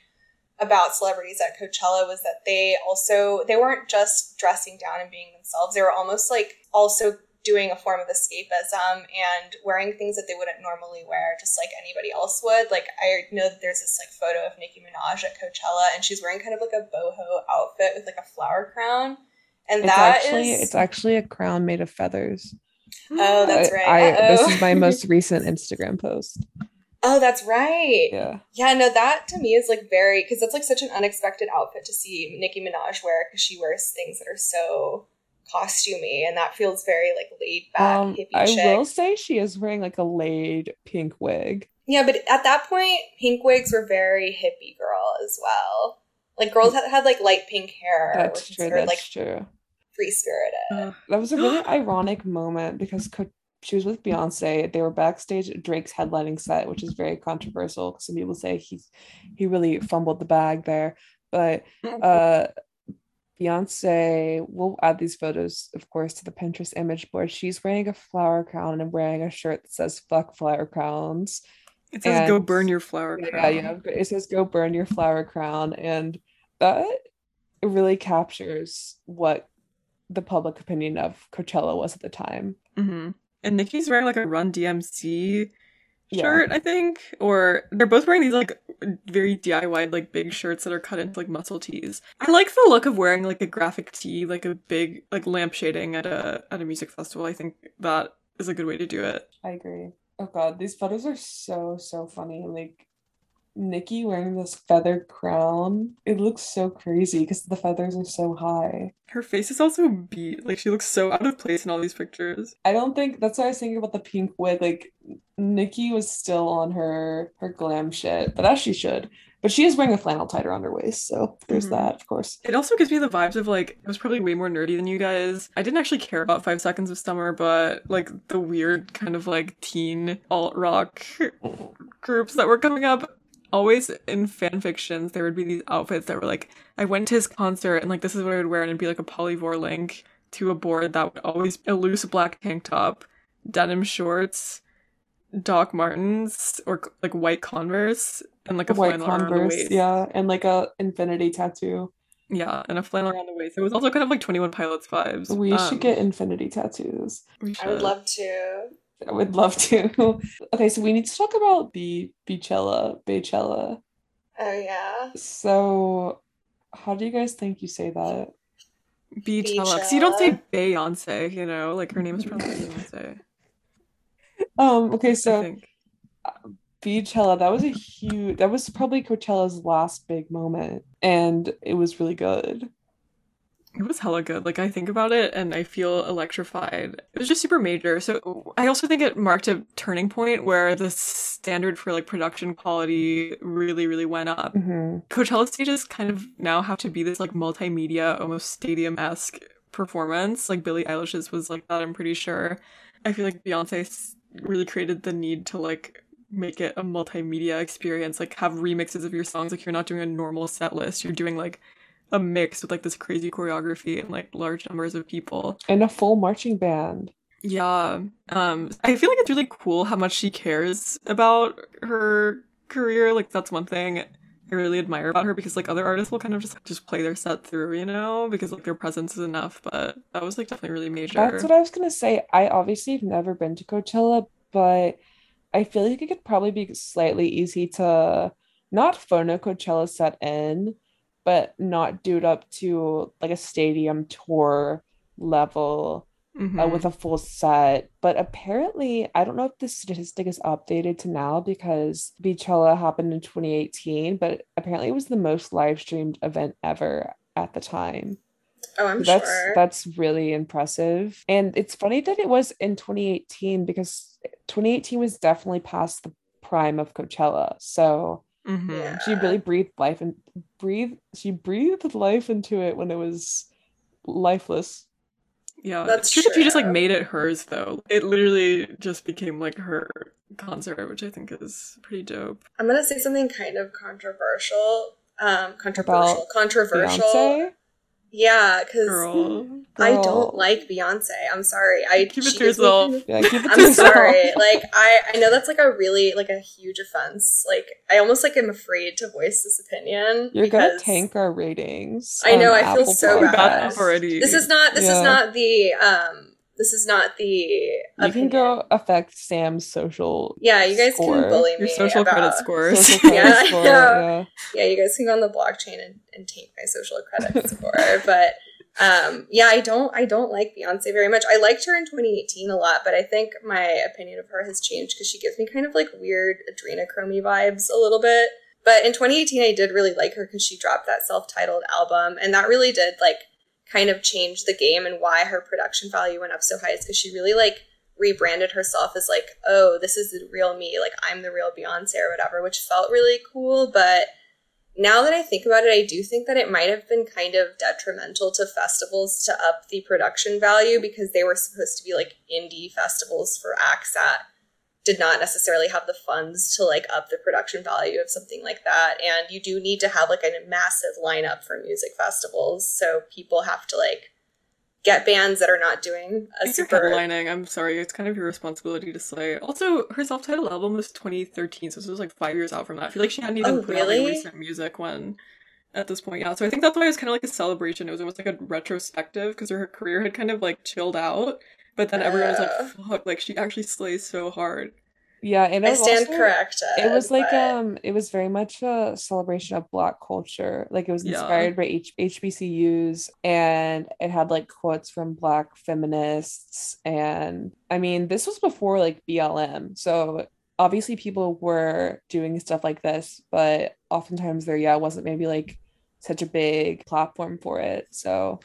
about celebrities at Coachella was that they also they weren't just dressing down and being themselves. They were almost like also doing a form of escapism and wearing things that they wouldn't normally wear, just like anybody else would. Like I know that there's this like photo of Nicki Minaj at Coachella, and she's wearing kind of like a boho outfit with like a flower crown, and
It's
that
actually
is-
it's actually a crown made of feathers.
oh that's right.
I, this is my most recent Instagram post.
Oh that's right.
Yeah.
Yeah, no, that to me is like very because that's like such an unexpected outfit to see Nicki Minaj wear because she wears things that are so costumey and that feels very like laid back
Um,
hippie
I
chic.
will say she is wearing like a laid pink wig.
Yeah, but at that point, pink wigs were very hippie girl as well. Like girls had, had like light pink hair,
That's
which is
true. That's
like
true.
free spirited.
Uh,
That was a really ironic moment because Co- she was with Beyonce. They were backstage at Drake's headlining set, which is very controversial because some people say he's he really fumbled the bag there. But uh Beyonce, we'll add these photos, of course, to the Pinterest image board. She's wearing a flower crown and wearing a shirt that says fuck flower crowns.
it says go burn your flower
Yeah,
crown.
yeah. It says go burn your flower crown. And that really captures what the public opinion of Coachella was at the time.
hmm And Nicki's wearing like a Run DMC
Yeah.
shirt, I think, or they're both wearing these like very DIY like big shirts that are cut into like muscle tees. I like the look of wearing like a graphic tee, like a big like lamp shading at a at a music festival. I think that is a good way to do it.
I agree. Oh god, these photos are so so funny. Like Nicki wearing this feather crown. It looks so crazy because the feathers are so high.
Her face is also beat. Like she looks so out of place in all these pictures.
I don't think that's why I was thinking about the pink wig. Like Nicki was still on her her glam shit, but as she should. But she is wearing a flannel tied around her waist, so there's
Mhm.
that, of course.
It also gives me the vibes of like I was probably way more nerdy than you guys. I didn't actually care about Five Seconds of Summer, but like the weird kind of like teen alt rock groups that were coming up. Always in fan fictions, there would be these outfits that were like, I went to his concert and like this is what I would wear, and it'd be like a polyvore link to a board that would always a loose black tank top, denim shorts, Doc Martens, or like white Converse, and like a
White
flannel around the
Converse,
waist.
yeah, and like a infinity tattoo.
Yeah, and a flannel around the waist. It was also kind of like Twenty One Pilots vibes.
We
Um,
should get infinity tattoos.
I would love to.
I would love to. Okay, so we need to talk about the Beachella, Beachella.
Oh yeah.
So, how do you guys think you say that?
Beachella. Because you don't say Beyonce, you know, like her name is probably Beyonce.
Um, okay, so. Beachella, that was a huge, that was probably Coachella's last big moment, and it was really good.
It was hella good. Like I think about it and I feel electrified. It was just super major. So I also think it marked a turning point where the standard for like production quality really, really went up.
hmm
Coachella stages kind of now have to be this like multimedia, almost stadium esque performance. Like Billie Eilish's was like that, I'm pretty sure. I feel like Beyonce really created the need to like make it a multimedia experience, like have remixes of your songs. Like you're not doing a normal set list, you're doing like a mix with like this crazy choreography and like large numbers of people.
And a full marching band.
Yeah. Um I feel like it's really cool how much she cares about her career. Like that's one thing I really admire about her because like other artists will kind of just just play their set through, you know, because like their presence is enough, but that was like definitely really major.
That's what I was gonna say. I obviously have never been to Coachella, but I feel like it could probably be slightly easy to not phone a Coachella set in, but not do it up to like a stadium tour level uh,
Mhm.
with a full set. But apparently, I don't know if the statistic is updated to now because Beachella happened in 2018, but apparently it was the most live streamed event ever at the time.
Oh, I'm
That's
sure.
that's really impressive. And it's funny that it was in 2018 because 2018 was definitely past the prime of Coachella. So
Mhm.
Yeah.
she really breathed life and breathed she breathed life into it when it was lifeless.
Yeah,
That's
true that she just like made it hers though. It literally just became like her concert, which I think is pretty dope.
I'm gonna say something kind of controversial. Um, controversial.
About
controversial.
Beyonce.
Yeah, because I don't like Beyonce. I'm sorry. I
Keep it
she
to
gives me
yourself.
Yeah, keep it
I'm sorry. Like I, I know that's like a really like a huge offense. Like I almost like am afraid to voice this opinion.
You're gonna tank our ratings.
I know, I feel so
Bad
bad.
enough already.
This is not. This
Yeah.
is not the. Um. This is not the.
You can
opinion.
go affect Sam's social.
Yeah, you guys
score.
can bully me.
your social
about,
credit scores.
Social credit
Yeah,
score, yeah.
Yeah, you guys can go on the blockchain and, and take my social credit score. But um, yeah, I don't. I don't like Beyonce very much. I liked her in 2018 a lot, but I think my opinion of her has changed because she gives me kind of like weird adrenochrome vibes a little bit. But in 2018, I did really like her because she dropped that self-titled album, and that really did like kind of changed the game and why her production value went up so high. Is because she really like rebranded herself as like, oh, this is the real me, like I'm the real Beyonce or whatever, which felt really cool. But now that I think about it, I do think that it might have been kind of detrimental to festivals to up the production value because they were supposed to be like indie festivals for acts that did not necessarily have the funds to like up the production value of something like that. And you do need to have like a massive lineup for music festivals. So people have to like get bands that are not doing a super
headlining, I'm sorry, it's kind of your responsibility to say Also, her self-titled album was 2013, so this was like five years out from that. I feel like she hadn't even
Oh,
put out
really?
any recent music when at this point, yeah. So I think that's why it was kind of like a celebration. It was almost like a retrospective because her career had kind of like chilled out, but then everyone was like, "Fuck!" Like she actually slays so hard.
Yeah, and it
I
was
stand
also-
corrected.
It was like
but-
um, it was very much a celebration of Black culture. Like it was
Yeah.
inspired by H- HBCUs, and it had like quotes from Black feminists. And I mean, this was before like BLM, so obviously people were doing stuff like this, but oftentimes there, yeah, wasn't maybe like such a big platform for it. So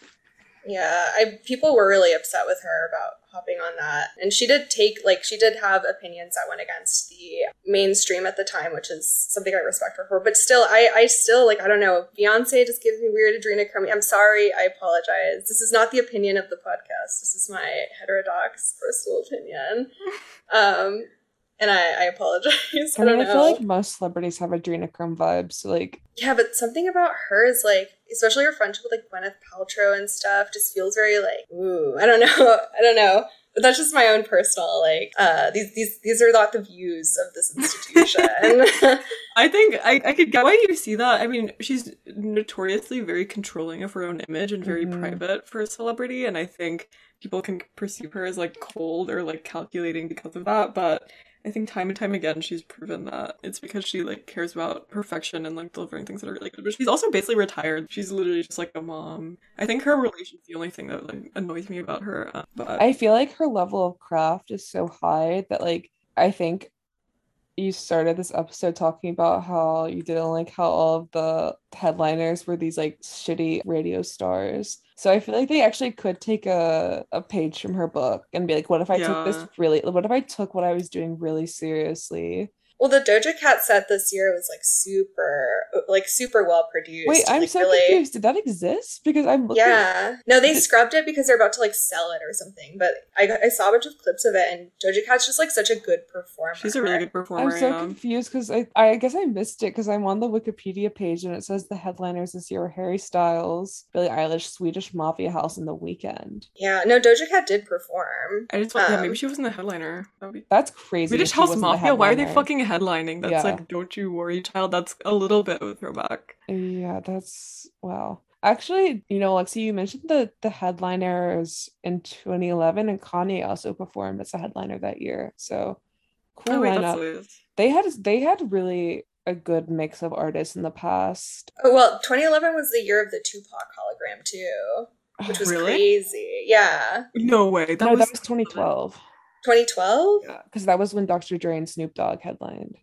Yeah, I people were really upset with her about hopping on that. And she did take like she did have opinions that went against the mainstream at the time, which is something I respect her for. But still I I still like I don't know, Beyonce just gives me weird adrenochrome. I'm sorry, I apologize. This is not the opinion of the podcast. This is my heterodox personal opinion. Um and I, I apologize. I
I
don't
mean,
know.
I feel like most celebrities have adrenochrome vibes. So like,
Yeah, but something about her is like, especially her friendship with like Gwyneth Paltrow and stuff, just feels very like, ooh, I don't know, I don't know. But that's just my own personal like. Uh, these these these are not the views of this institution.
I think I, I could get why you see that. I mean, she's notoriously very controlling of her own image and very
Mhm.
private for a celebrity, and I think people can perceive her as like cold or like calculating because of that. But I think time and time again she's proven that it's because she like cares about perfection and like delivering things that are really good. But she's also basically retired. She's literally just like a mom. I think her relation's the only thing that like annoys me about her. uh, But
I feel like her level of craft is so high that like I think you started this episode talking about how you didn't like how all of the headliners were these like shitty radio stars. So I feel like they actually could take a, a page from her book and be like, what if I took this really what if I took what I was doing really seriously?
Well, the Doja Cat set this year was like super, like super well produced.
Wait, I'm
like,
so
really-
confused. Did that exist? Because I'm looking
Yeah. No, they scrubbed it because they're about to like sell it or something. But I, I saw a bunch of clips of it, and Doja Cat's just like such a good performer.
she's a really good performer.
I'm so
yeah.
confused because I, I guess I missed it because I'm on the Wikipedia page and it says the headliners this year were Harry Styles, Billie Eilish, Swedish Mafia House, and The Weeknd.
Yeah, no, Doja Cat did perform.
I just want, yeah,
Um,
maybe she wasn't the headliner. That would be
That's crazy.
Swedish House Mafia, why are they fucking headlining? That's
Yeah.
like, don't you worry, child. That's a little bit of a throwback.
Yeah, that's wow. Actually, you know, Lexi, you mentioned the the headliners in 2011, and Kanye also performed as a headliner that year. So cool
oh, wait,
lineup. They had they had really a good mix of artists in the past.
Oh well, 2011 was the year of the Tupac hologram too, which was
Really?
crazy. Yeah,
No way. That
no,
was,
that was 2012.
2012.
Yeah, because that was when Dr. Dre and Snoop Dogg headlined.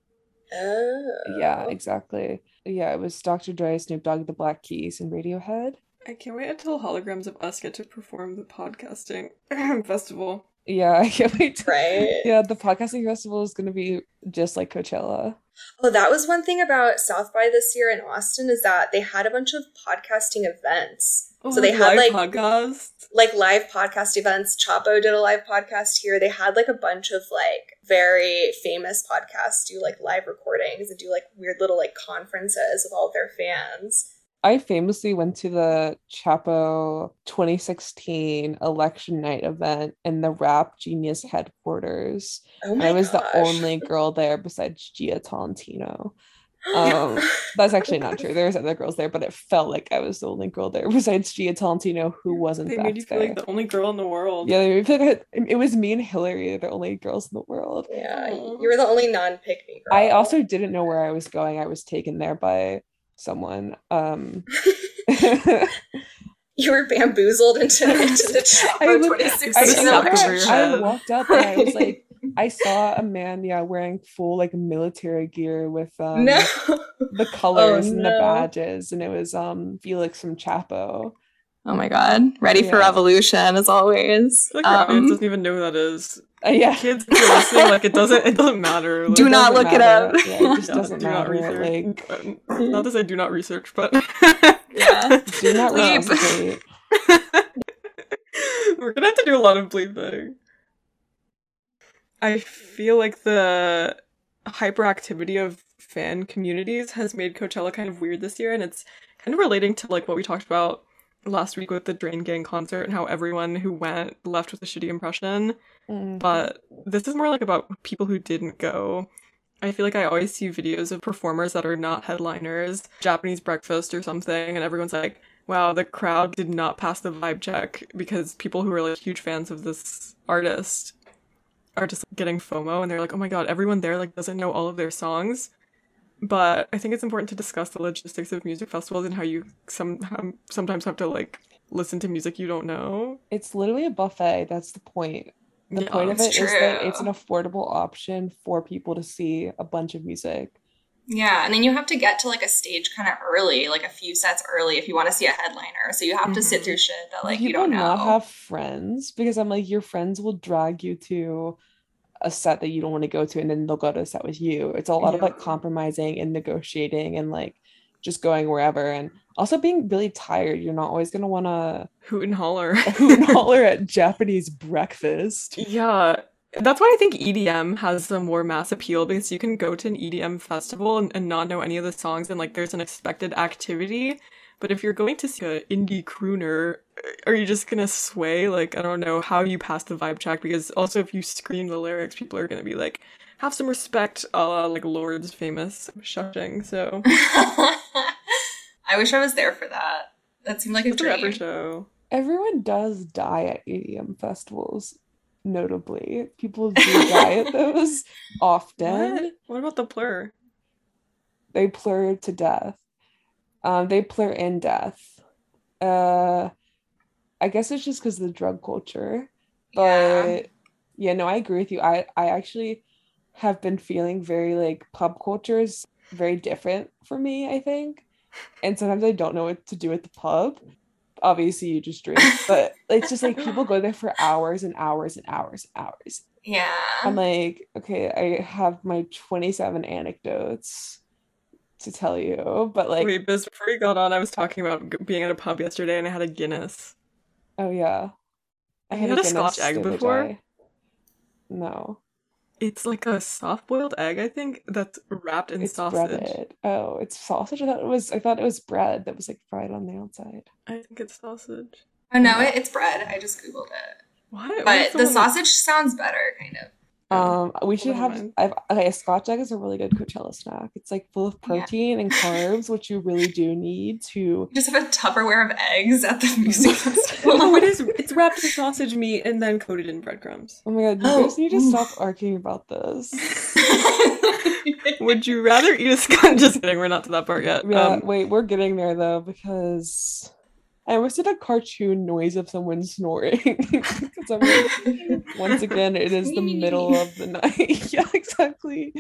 Oh,
Yeah, exactly. Yeah, it was Dr. Dre, Snoop Dogg, The Black Keys, and Radiohead.
I can't wait until holograms of us get to perform the podcasting festival.
Yeah, I can't wait. To...
right.
Yeah, the podcasting festival is going to be just like Coachella.
Oh, that was one thing about South by this year in Austin is that they had a bunch of podcasting events.
Oh,
so they had like
podcast.
like live podcast events. Chapo did a live podcast here. They had like a bunch of like very famous podcasts do like live recordings and do like weird little like conferences with all of their fans.
I famously went to the Chapo 2016 election night event in the Rap Genius headquarters.
Oh
I was gosh. the only girl there besides Jia Tolentino. Um, that's actually not true. There was other girls there, but it felt like I was the only girl there besides Jia Tolentino, who wasn't.
They made you feel
there.
like the only girl in the world.
Yeah, they made feel like it was me and Hillary, the only girls in the world.
Yeah, you were the only non-pick me girl.
I also didn't know where I was going. I was taken there by someone. Um,
you were bamboozled into, into the 2016 I,
I, I walked up and I was like I saw a man, yeah, wearing full like military gear with um no. the colors oh, and no. the badges, and it was um Felix from Chapo.
Oh my god! Ready yeah. for revolution as always.
Like um, doesn't even know who that is. Uh, yeah, kids listening, like it doesn't. It doesn't matter. Like,
do not look matter.
it up. Yeah, it just doesn't matter. Not like,
um, not to say do not research, but
yeah,
do not research.
We're gonna have to do a lot of bleeping. I feel like the hyperactivity of fan communities has made Coachella kind of weird this year, and it's kind of relating to like what we talked about last week with the Drain Gang concert and how everyone who went left with a shitty impression. Mm-hmm. But this is more like about people who didn't go. I feel like I always see videos of performers that are not headliners, Japanese breakfast or something, and everyone's like, wow, the crowd did not pass the vibe check because people who are like huge fans of this artist are just getting FOMO and they're like, oh my god, everyone there like doesn't know all of their songs. But I think it's important to discuss the logistics of music festivals and how you some sometimes have to like listen to music you don't know.
It's literally a buffet. That's the point. The yeah, point of it true. is that it's an affordable option for people to see a bunch of music.
Yeah, and then you have to get to like a stage kind of early, like a few sets early, if you want to see a headliner. So you have mm-hmm. to sit mm-hmm. through shit that like
People
you don't know.
Not have friends because I'm like your friends will drag you to a set that you don't want to go to and then they'll go to a set with you. It's a lot yeah. of like compromising and negotiating and like just going wherever and also being really tired. You're not always going to want to
hoot and holler.
hoot and holler at japanese breakfast.
Yeah. That's why I think EDM has a more mass appeal because you can go to an EDM festival and, and not know any of the songs and like there's an expected activity but if you're going to see an indie crooner, are you just gonna sway? Like, I don't know how you pass the vibe check because also if you scream the lyrics, people are gonna be like, have some respect, a la like Lorde's famous shushing. So,
I wish I was there for that. That seemed like a dream.
Every show.
Everyone does die at EDM festivals. Notably, people do die at those often.
What? what about the plur?
They plur to death. Um, they plur in death. Uh, I guess it's just because of the drug culture. But yeah. yeah, no, I agree with you. I I actually have been feeling very like pub culture is very different for me. I think, and sometimes I don't know what to do at the pub. Obviously, you just drink, but it's just like people go there for hours and hours and hours and hours.
Yeah.
I'm like, okay, I have my 27 anecdotes to tell you, but like
wait, before we got on, I was talking about being at a pub yesterday, and I had a Guinness.
Oh yeah,
I had, had a, a Scotch egg before.
No,
it's like a soft-boiled egg, I think, that's wrapped in
it's
sausage.
Breaded. Oh, it's sausage. I thought it was. I thought it was bread that was like fried on the outside.
I think it's sausage.
Oh no, it, it's bread. I just googled it.
What?
But the sausage sounds better, kind of.
Um, we should have. I've, okay, a Scotch egg is a really good Coachella snack. It's like full of protein yeah. and carbs, which you really do need to.
You just have a Tupperware of eggs at the music festival.
no, it is. It's wrapped in sausage meat and then coated in breadcrumbs.
Oh my god! You oh. guys need to stop arguing about this.
Would you rather eat a Scotch? Just kidding. We're not to that part yet.
Yeah. Um, wait, we're getting there though because I almost did a cartoon noise of someone snoring. like, once again, it is the middle of the night. yeah, exactly.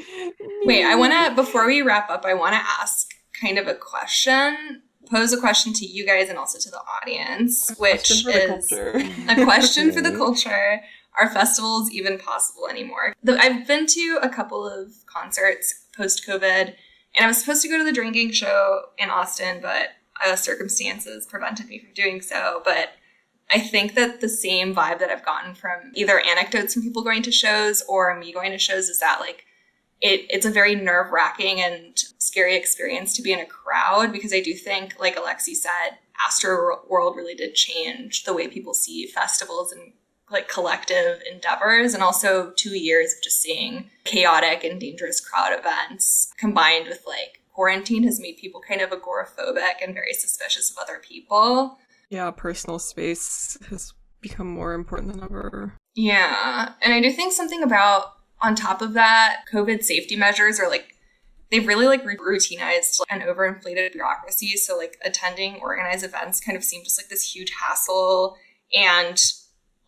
Wait, I want to, before we wrap up, I want to ask kind of a question, pose a question to you guys and also to the audience, which is a question for the culture. Are festivals even possible anymore? The, I've been to a couple of concerts post COVID, and I was supposed to go to the drinking show in Austin, but uh, circumstances prevented me from doing so. But I think that the same vibe that I've gotten from either anecdotes from people going to shows or me going to shows is that like it, it's a very nerve wracking and scary experience to be in a crowd because I do think, like Alexi said, Astro World really did change the way people see festivals and like collective endeavors and also two years of just seeing chaotic and dangerous crowd events combined with like quarantine has made people kind of agoraphobic and very suspicious of other people.
Yeah, personal space has become more important than ever.
Yeah. And I do think something about on top of that, COVID safety measures are like they've really like routinized an overinflated bureaucracy. So like attending organized events kind of seemed just like this huge hassle. And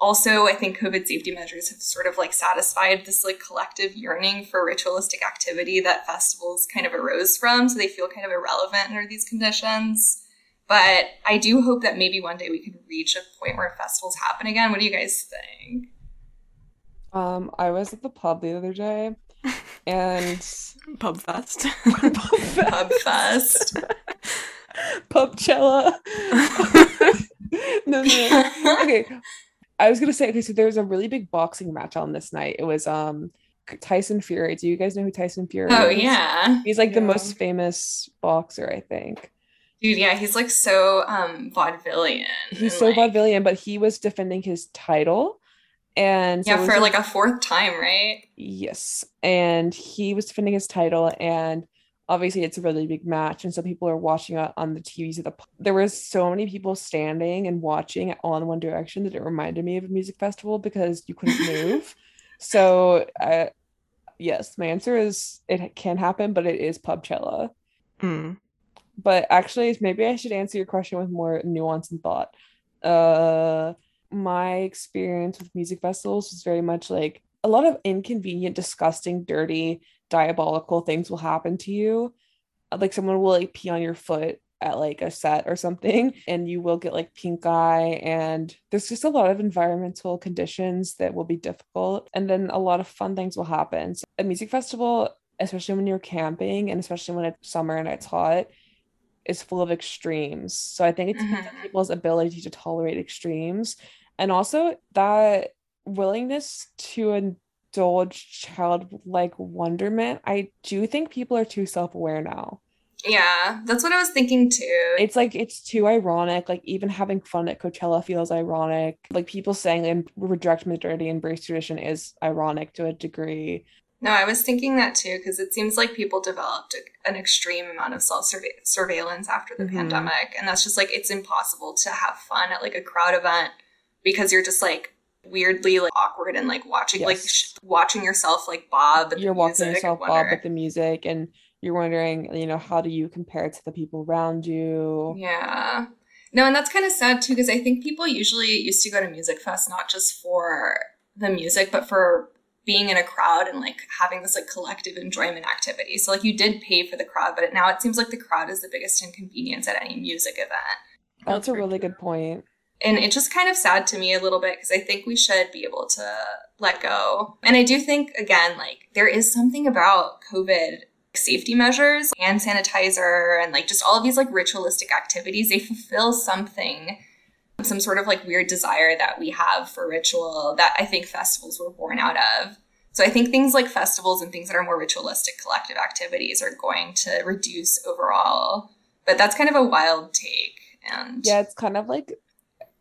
also I think COVID safety measures have sort of like satisfied this like collective yearning for ritualistic activity that festivals kind of arose from. So they feel kind of irrelevant under these conditions. But I do hope that maybe one day we can reach a point where festivals happen again. What do you guys think?
Um, I was at the pub the other day and
Pub fest.
Pub fest.
Pubcella. no, no. Okay. I was gonna say, okay, so there was a really big boxing match on this night. It was um Tyson Fury. Do you guys know who Tyson Fury
Oh
is?
yeah.
He's like the most famous boxer, I think.
Dude, yeah, he's like so um vaudevillian.
He's so
like,
vaudevillian, but he was defending his title. And so
Yeah, for like a fourth time, right?
Yes. And he was defending his title and obviously it's a really big match and so people are watching it on the TVs at the there was so many people standing and watching all in one direction that it reminded me of a music festival because you couldn't move. so uh, yes, my answer is it can happen but it is Pubcella.
Mm.
But actually maybe I should answer your question with more nuance and thought. Uh my experience with music festivals was very much like a lot of inconvenient, disgusting, dirty, diabolical things will happen to you. Like someone will like pee on your foot at like a set or something, and you will get like pink eye. And there's just a lot of environmental conditions that will be difficult. And then a lot of fun things will happen. So a music festival, especially when you're camping and especially when it's summer and it's hot, is full of extremes. So I think it's
Mhm.
people's ability to tolerate extremes. And also that willingness to indulge childlike wonderment. I do think people are too self-aware now.
Yeah, that's what I was thinking too.
It's like it's too ironic. Like even having fun at Coachella feels ironic. Like people saying and reject modernity, embrace tradition is ironic to a degree.
no, I was thinking that too because it seems like people developed an extreme amount of self surveillance after the
Mhm.
pandemic, and that's just like it's impossible to have fun at like a crowd event because you're just like weirdly like awkward and like watching like sh- watching yourself like bob.
You're watching yourself bob with the music and you're wondering, you know, how do you compare to the people around you?
Yeah. No, and that's kind of sad too, because I think people usually used to go to Music Fest not just for the music, but for being in a crowd and like having this like collective enjoyment activity. So like you did pay for the crowd, but now it seems like the crowd is the biggest inconvenience at any music event.
That's a really good point.
And it's just kind of sad to me a little bit because I think we should be able to let go. And I do think, again, like there is something about COVID safety measures, hand sanitizer, and like just all of these like ritualistic activities. They fulfill something, some sort of like weird desire that we have for ritual that I think festivals were born out of. So I think things like festivals and things that are more ritualistic collective activities are going to reduce overall. But that's kind of a wild take. And
Yeah, it's kind of like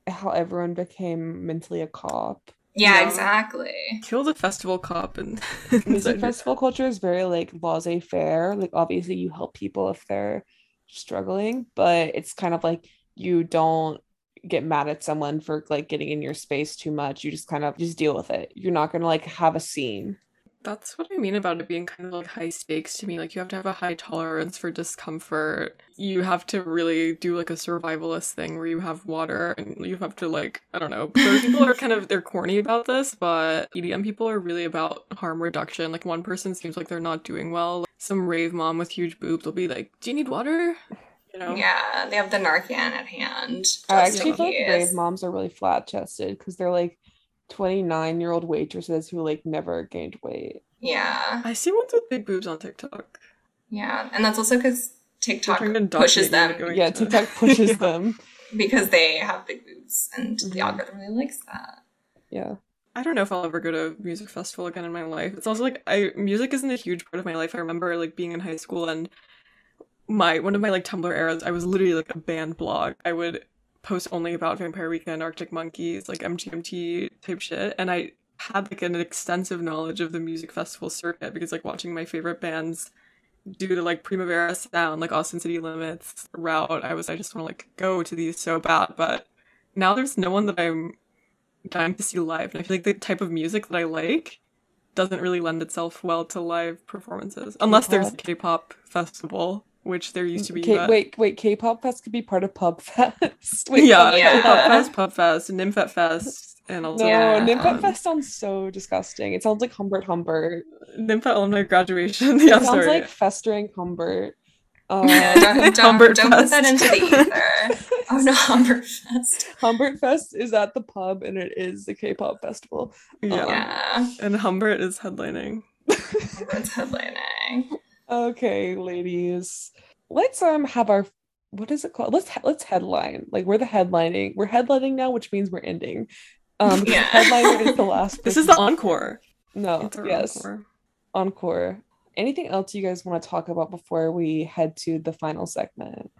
how everyone became mentally a cop.
Yeah,
Yeah.
exactly.
Kill the festival cop and
Music festival culture is very like laissez faire. Like obviously you help people if they're struggling, but it's kind of like you don't get mad at someone for like getting in your space too much. You just kind of just deal with it. You're not gonna like have a scene.
That's what I mean about it being kind of like high stakes to me. Like you have to have a high tolerance for discomfort. You have to really do like a survivalist thing where you have water and you have to like I don't know. Those people are kind of they're corny about this, but EDM people are really about harm reduction. Like one person seems like they're not doing well. Some rave mom with huge boobs will be like, "Do you need water?" You know.
Yeah, they have the Narcan at hand.
I
just
actually
in
feel like
case.
rave moms are really flat chested because they're like 29 year old waitresses who like never gained weight.
Yeah,
I see ones with big boobs on TikTok.
yeah, and that's also because TikTok
They're trying to
pushes them
you into
Yeah,
to-
TikTok pushes them.
because they have big boobs, and the
Mhm.
algorithm really likes that.
Yeah.
I don't know if I'll ever go to a music festival again in my life. It's also like I music isn't a huge part of my life. I remember like being in high school and my one of my like Tumblr eras, I was literally like a band blog. I would post only about Vampire Weekend, Arctic Monkeys, like MGMT type shit, and I had like an extensive knowledge of the music festival circuit because like watching my favorite bands due to like Primavera Sound, like Austin City Limits route, I was I just want to like go to these so bad, but now there's no one that I'm dying to see live, and I feel like the type of music that I like doesn't really lend itself well to live performances unless there's a K-pop festival, which there used to be.
K-
but-
wait, wait, K-pop fest could be part of Pub Fest. Wait,
yeah,
Pub
Yeah.
K-pop fest, pub fest, Nymphet fest, and also
No,
Yeah.
Nymphet
um,
Fest sounds so disgusting. It sounds like Humbert Humbert.
Nymphet alumni graduation. Yeah,
it sounds
sorry.
like festering Humbert. Um,
Yeah, don't don't,
Humbert
don't put that
Fest.
into the ether. Oh no, Humbert Fest.
Humbert Fest is at the pub and it is the K-pop festival.
yeah.
Yeah,
and Humbert is headlining.
Humbert's headlining.
Okay, ladies. Let's um have our what is it called? Let's let's headline. Like we're the headlining. We're headlining now, which means we're ending. Um
Yeah.
headliner is the last
This is the encore.
No, yes.
encore.
Encore. Anything else you guys want to talk about before we head to the final segment?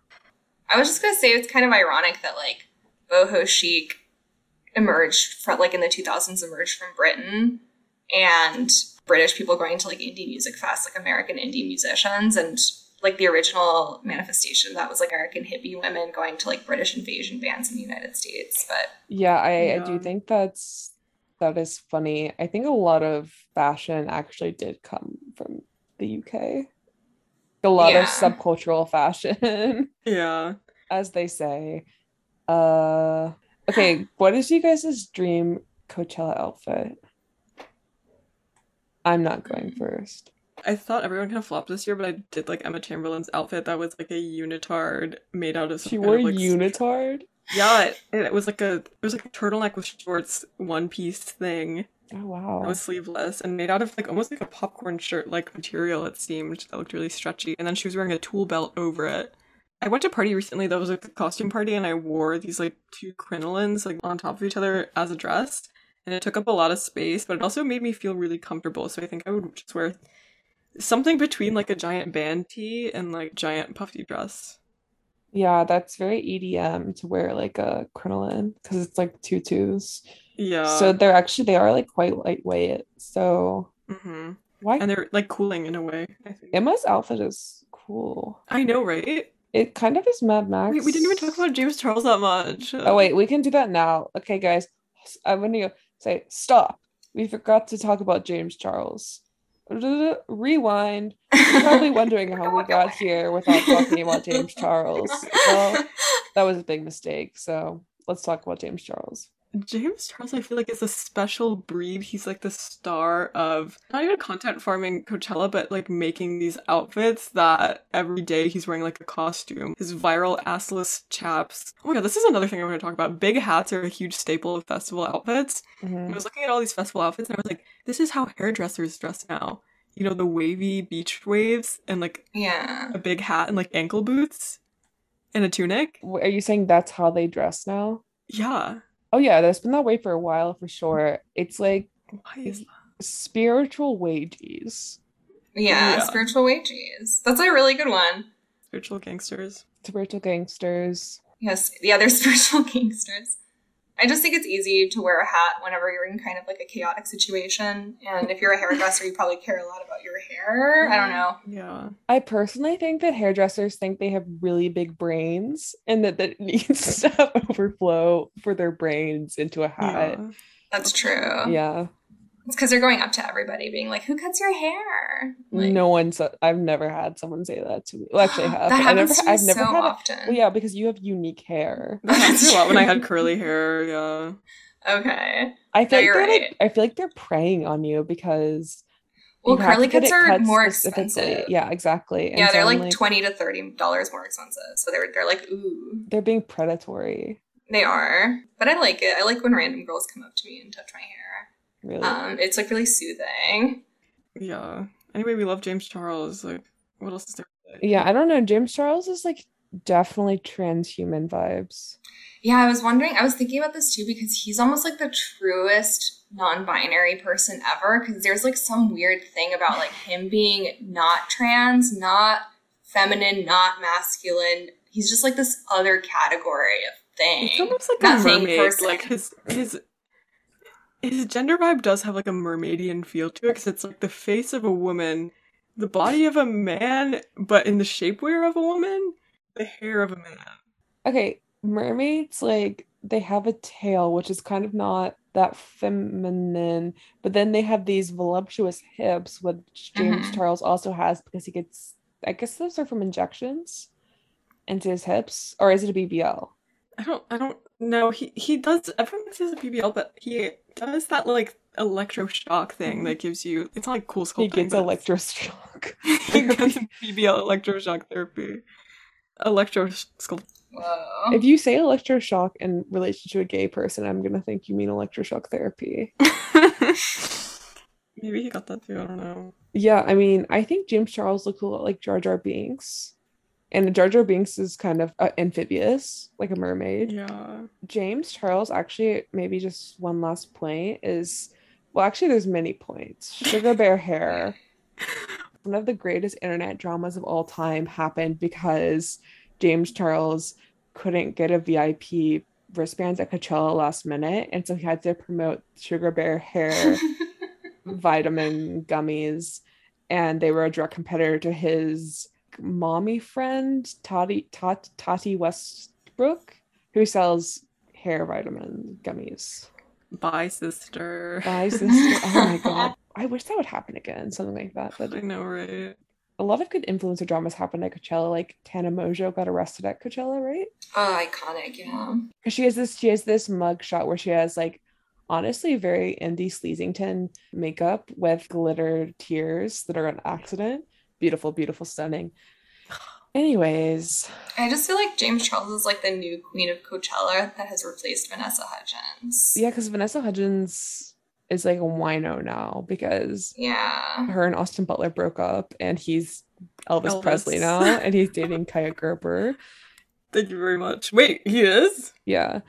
I was just gonna say it's kind of ironic that like boho chic emerged from like in the 2000s emerged from Britain and British people going to like indie music fest, like American indie musicians, and like the original manifestation that was like American hippie women going to like British invasion bands in the United States. But
Yeah, I, I do think that's that is funny. I think a lot of fashion actually did come from the UK. A lot
Yeah.
of subcultural fashion,
Yeah.
as they say. Uh okay, what is you guys' dream Coachella outfit? I'm not going mm. first.
I thought everyone kind of flopped this year, but I did like Emma Chamberlain's outfit that was like a unitard made out of
She
kind
wore
of, like,
unitard.
Yeah, it, it was like a it was like a turtleneck with shorts, one piece thing
Oh wow.
that was sleeveless and made out of like almost like a popcorn shirt like material. It seemed that looked really stretchy, and then she was wearing a tool belt over it. I went to a party recently that was like a costume party, and I wore these like two crinolines like on top of each other as a dress, and it took up a lot of space, but it also made me feel really comfortable. So I think I would just wear something between like a giant band tee and like giant puffy dress.
Yeah, that's very EDM to wear like a crinoline because it's like tutus.
Yeah.
So they're actually they are like quite lightweight. So
hmm
why
and they're like cooling in a way. I think.
Emma's outfit is cool.
I know, right?
It kind of is Mad Max.
We, we didn't even talk about James Charles that much.
Oh wait, we can do that now. Okay, guys, I'm gonna say stop. We forgot to talk about James Charles. Rewind. You're probably wondering how we got here without talking about James Charles. Well, that was a big mistake. So let's talk about James Charles.
James Charles, I feel like is a special breed. He's like the star of not even content farming Coachella, but like making these outfits that every day he's wearing like a costume. His viral assless chaps. Oh my god, this is another thing I want to talk about. Big hats are a huge staple of festival outfits.
Mhm.
I was looking at all these festival outfits and I was like, this is how hairdressers dress now. You know, the wavy beach waves and like
yeah.
a big hat and like ankle boots and a tunic.
Are you saying that's how they dress now?
Yeah.
Oh yeah, that's been that way for a while for sure. It's like
Why is
spiritual wages.
yeah,
Yeah.
spiritual wages. That's a really good one.
spiritual gangsters?
Spiritual gangsters.
Yes, the other spiritual gangsters. I just think it's easy to wear a hat whenever you're in kind of like a chaotic situation. And if you're a hairdresser, you probably care a lot about your hair. I don't know.
Yeah.
I personally think that hairdressers think they have really big brains and that that needs to have overflow for their brains into a hat.
Yeah.
That's true.
Yeah.
It's because they're going up to everybody being like, who cuts your hair? Like,
no one's I've never had someone say that to me. Well actually I have.
that
I
happens
never
to me
I've never
so
had a,
often.
well, yeah, because you have unique hair.
That happened to me a lot when I had curly hair. Yeah.
Okay.
I feel like they're
right.
like I feel like they're preying on you because
Well,
you have
curly cuts are
cut
more expensive.
Yeah, exactly. And
yeah, they're
I'm
like, twenty to thirty dollars more expensive. So they're they're like, ooh,
they're being predatory.
they are. But I like it. I like when random girls come up to me and touch my hair.
Really.
Um, it's like really soothing.
Yeah. Anyway, we love James Charles. Like, what else is there?
Yeah, I don't know. James Charles is like definitely transhuman vibes.
Yeah, I was wondering, I was thinking about this too because he's almost like the truest non binary person ever. Because there's like some weird thing about like him being not trans, not feminine, not masculine. He's just like this other category of thing.
It's almost like
Not
a mermaid.
person.
Like his his his gender vibe does have like a mermaidian feel to it because it's like the face of a woman, the body of a man, but in the shapewear of a woman, the hair of a man.
Okay, mermaids like they have a tail, which is kind of not that feminine, but then they have these voluptuous hips, which James
Mhm.
Charles also has because he gets, I guess those are from injections into his hips, or is it a BBL?
I don't I don't know. He he does everyone says a BBL, but he does that like electroshock thing mm-hmm. that gives you it's not like cool sculpting.
He gets
but
electroshock.
he gets BBL electroshock therapy. Electro sculpt
Whoa.
If you say electroshock in relation to a gay person, I'm gonna think you mean electroshock therapy.
Maybe he got that too, I don't know.
Yeah, I mean, I think James Charles looks a lot like Jar Jar Binks. And Jar Jar Binks is kind of uh, amphibious, like a mermaid.
Yeah.
James Charles, actually, maybe just one last point is well, actually, there's many points. Sugar Bear Hair, one of the greatest internet dramas of all time, happened because James Charles couldn't get a VIP wristbands at Coachella last minute. And so he had to promote Sugar Bear Hair vitamin gummies. And they were a direct competitor to his mommy friend, Tati, Tat, Tati Westbrook, who sells hair vitamin gummies.
Bye, sister.
Bye, sister. Oh my god. I wish that would happen again, something like that. But
I know, right?
a lot of good influencer dramas happened at Coachella. Like Tana Mongeau got arrested at Coachella, right?
oh, iconic, yeah.
Because she has this, she has this mug shot where she has like honestly very indie Sleasington makeup with glitter tears that are an accident. Beautiful, beautiful, stunning. Anyways,
I just feel like James Charles is like the new queen of Coachella that has replaced Vanessa Hudgens.
yeah, because Vanessa Hudgens is like a wino now because
Yeah.
her and Austin Butler broke up and he's Elvis,
Elvis.
Presley now and he's dating Kaia Gerber.
Thank you very much. Wait, he is?
Yeah.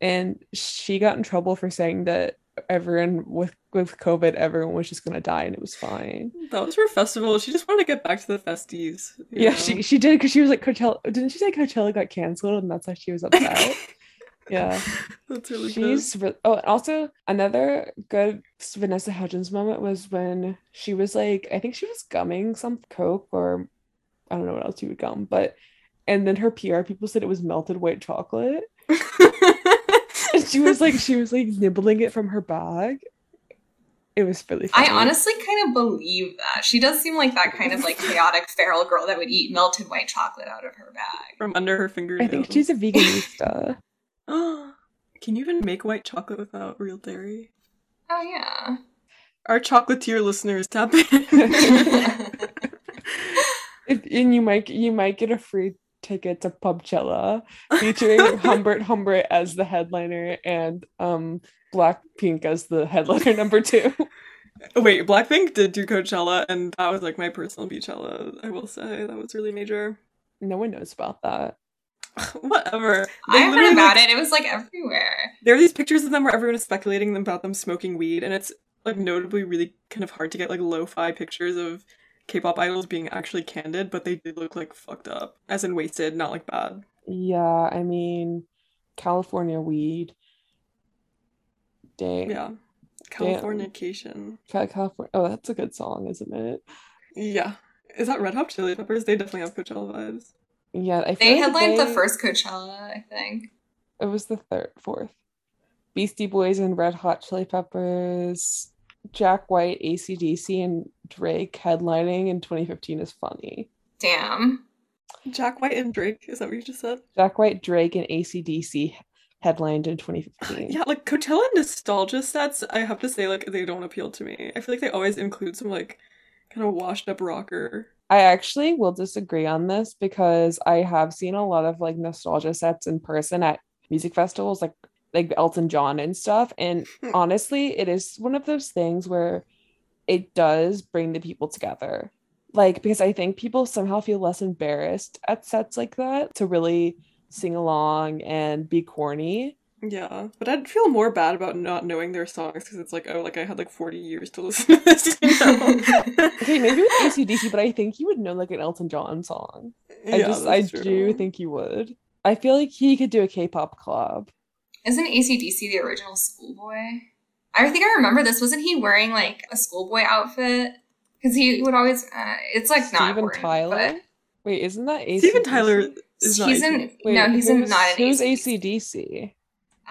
And she got in trouble for saying that everyone with with COVID, everyone was just gonna die and it was fine.
That was her festival. She just wanted to get back to the festies.
Yeah,
know?
she she did because she was like Coachella. Didn't she say Coachella got canceled and that's why she was upset? yeah,
That's really
she's re- oh, and also another good Vanessa Hudgens moment was when she was like, I think she was gumming some coke or I don't know what else you would gum, but and then her PR people said it was melted white chocolate.
good.
And she was like, she was like nibbling it from her bag. It was really
I honestly kind of believe that. She does seem like that kind of like chaotic feral girl that would eat melted white chocolate out of her bag.
From under her fingernails.
I think she's a veganista.
Can you even make white chocolate without real dairy?
Oh yeah.
Our chocolatier listeners tap in.
If, and you might you might get a free ticket to Pubchella featuring Humbert Humbert as the headliner and um Blackpink as the headliner number two.
Wait, Blackpink did do Coachella, and that was like my personal Beychella. I will say that was really major.
No one knows about that.
Whatever.
I
They
heard
literally,
about
like,
it. It was like everywhere.
There are these pictures of them where everyone is speculating about them smoking weed, and it's like notably really kind of hard to get like lo-fi pictures of K-pop idols being actually candid, but they did look like fucked up, as in wasted, not like bad.
Yeah, I mean California weed. Dang.
Yeah. Californication.
Ca- California. Oh, that's a good song, isn't it?
Yeah. Is that Red Hot Chili Peppers? They definitely have Coachella vibes.
Yeah, I feel
They
like
headlined the first Coachella, I think.
It was the third, fourth. Beastie Boys and Red Hot Chili Peppers, Jack White, ACDC, and Drake headlining in 2015 is funny.
Damn.
Jack White and Drake, is that what you just said?
Jack White, Drake, and ACDC headlined in 2015.
Yeah, like Coachella nostalgia sets, I have to say, like, they don't appeal to me. I feel like they always include some, like, kind of washed up rocker.
I actually will disagree on this because I have seen a lot of like nostalgia sets in person at music festivals, like like Elton John and stuff. And honestly, it is one of those things where it does bring the people together. like because I think people somehow feel less embarrassed at sets like that to really sing along and be corny.
Yeah, but I'd feel more bad about not knowing their songs because it's like, oh, like I had like 40 years to listen to this. You know?
Okay, maybe with ACDC, but I think you would know like an Elton John song. I
Yeah,
just I
true.
do think you would. I feel like he could do a K-pop club.
Isn't ACDC the original schoolboy? I think I remember this. Wasn't he wearing like a schoolboy outfit? Because he would always. Uh, it's like not
Steven
important,
Tyler. Wait, isn't that ACDC?
Steven Tyler
but
is not.
he's in.
Wait,
no, he's in
who's-
not in
Who's
ACDC.
ACDC?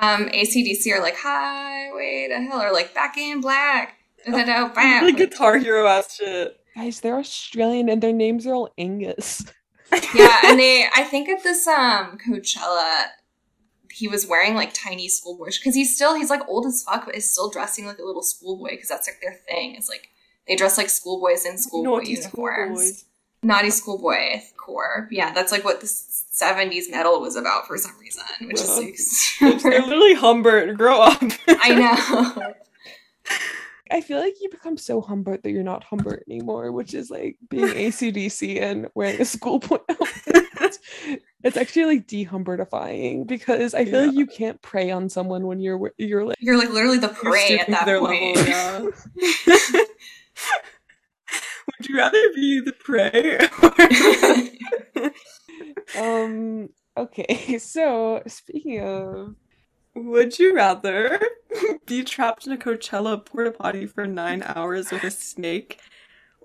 Um, ACDC are like Highway to Hell or like Back in Black.
Like. Guitar Hero ass shit.
Guys, they're Australian and their names are all Angus.
yeah, and they. I think at this um Coachella, he was wearing like tiny schoolboy because he's still he's like old as fuck, but is still dressing like a little schoolboy because that's like their thing. It's like they dress like schoolboys in schoolboy uniforms.
schoolboys.
Naughty schoolboy core. Yeah, that's like what the '70s metal was about for some reason, which
Well,
is
They're
super.
literally Humbert. Grow up.
I know.
I feel like you become so Humbert that you're not Humbert anymore, which is like being ACDC and wearing a schoolboy outfit. It's actually like de-Humbertifying because I feel like you can't prey on someone when you're you're like
You're like literally the prey at that
their
point.
level, yeah. Would you rather be the prey?
um okay. So speaking of
Would you rather be trapped in a Coachella porta potty for nine hours with a snake,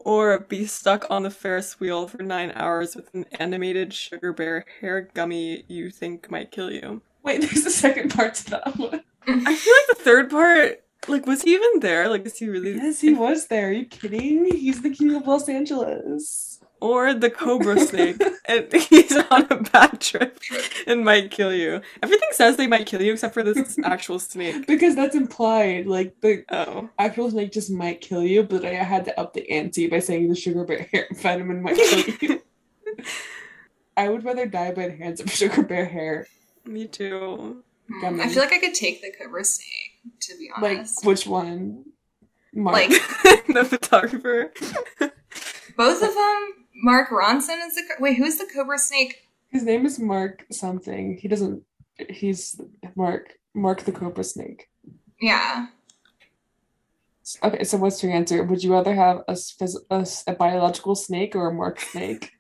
or be stuck on the Ferris wheel for nine hours with an animated sugar bear hair gummy you think might kill you?
wait, there's a second part to that one.
I feel like the third part, like, was he even there? Like, is he really?
Yes, he was there. Are you kidding? He's the king of Los Angeles.
Or the cobra snake, and he's on a bad trip and might kill you. Everything says they might kill you except for this actual snake.
Because that's implied. Like the
Oh.
actual snake just might kill you, but I had to up the ante by saying the sugar bear hair vitamin might kill you. I would rather die by the hands of sugar bear hair.
Me too.
Gummy.
I feel like I could take the cobra snake, to be
Like
honest.
which one? Mark.
Like
the photographer.
both of them. Mark Ronson is the wait. Who's the cobra snake?
his name is Mark something. He doesn't. He's Mark. Mark the Cobra Snake.
Yeah,
Okay, so what's your answer? Would you rather have a, a, a biological snake or a mark snake?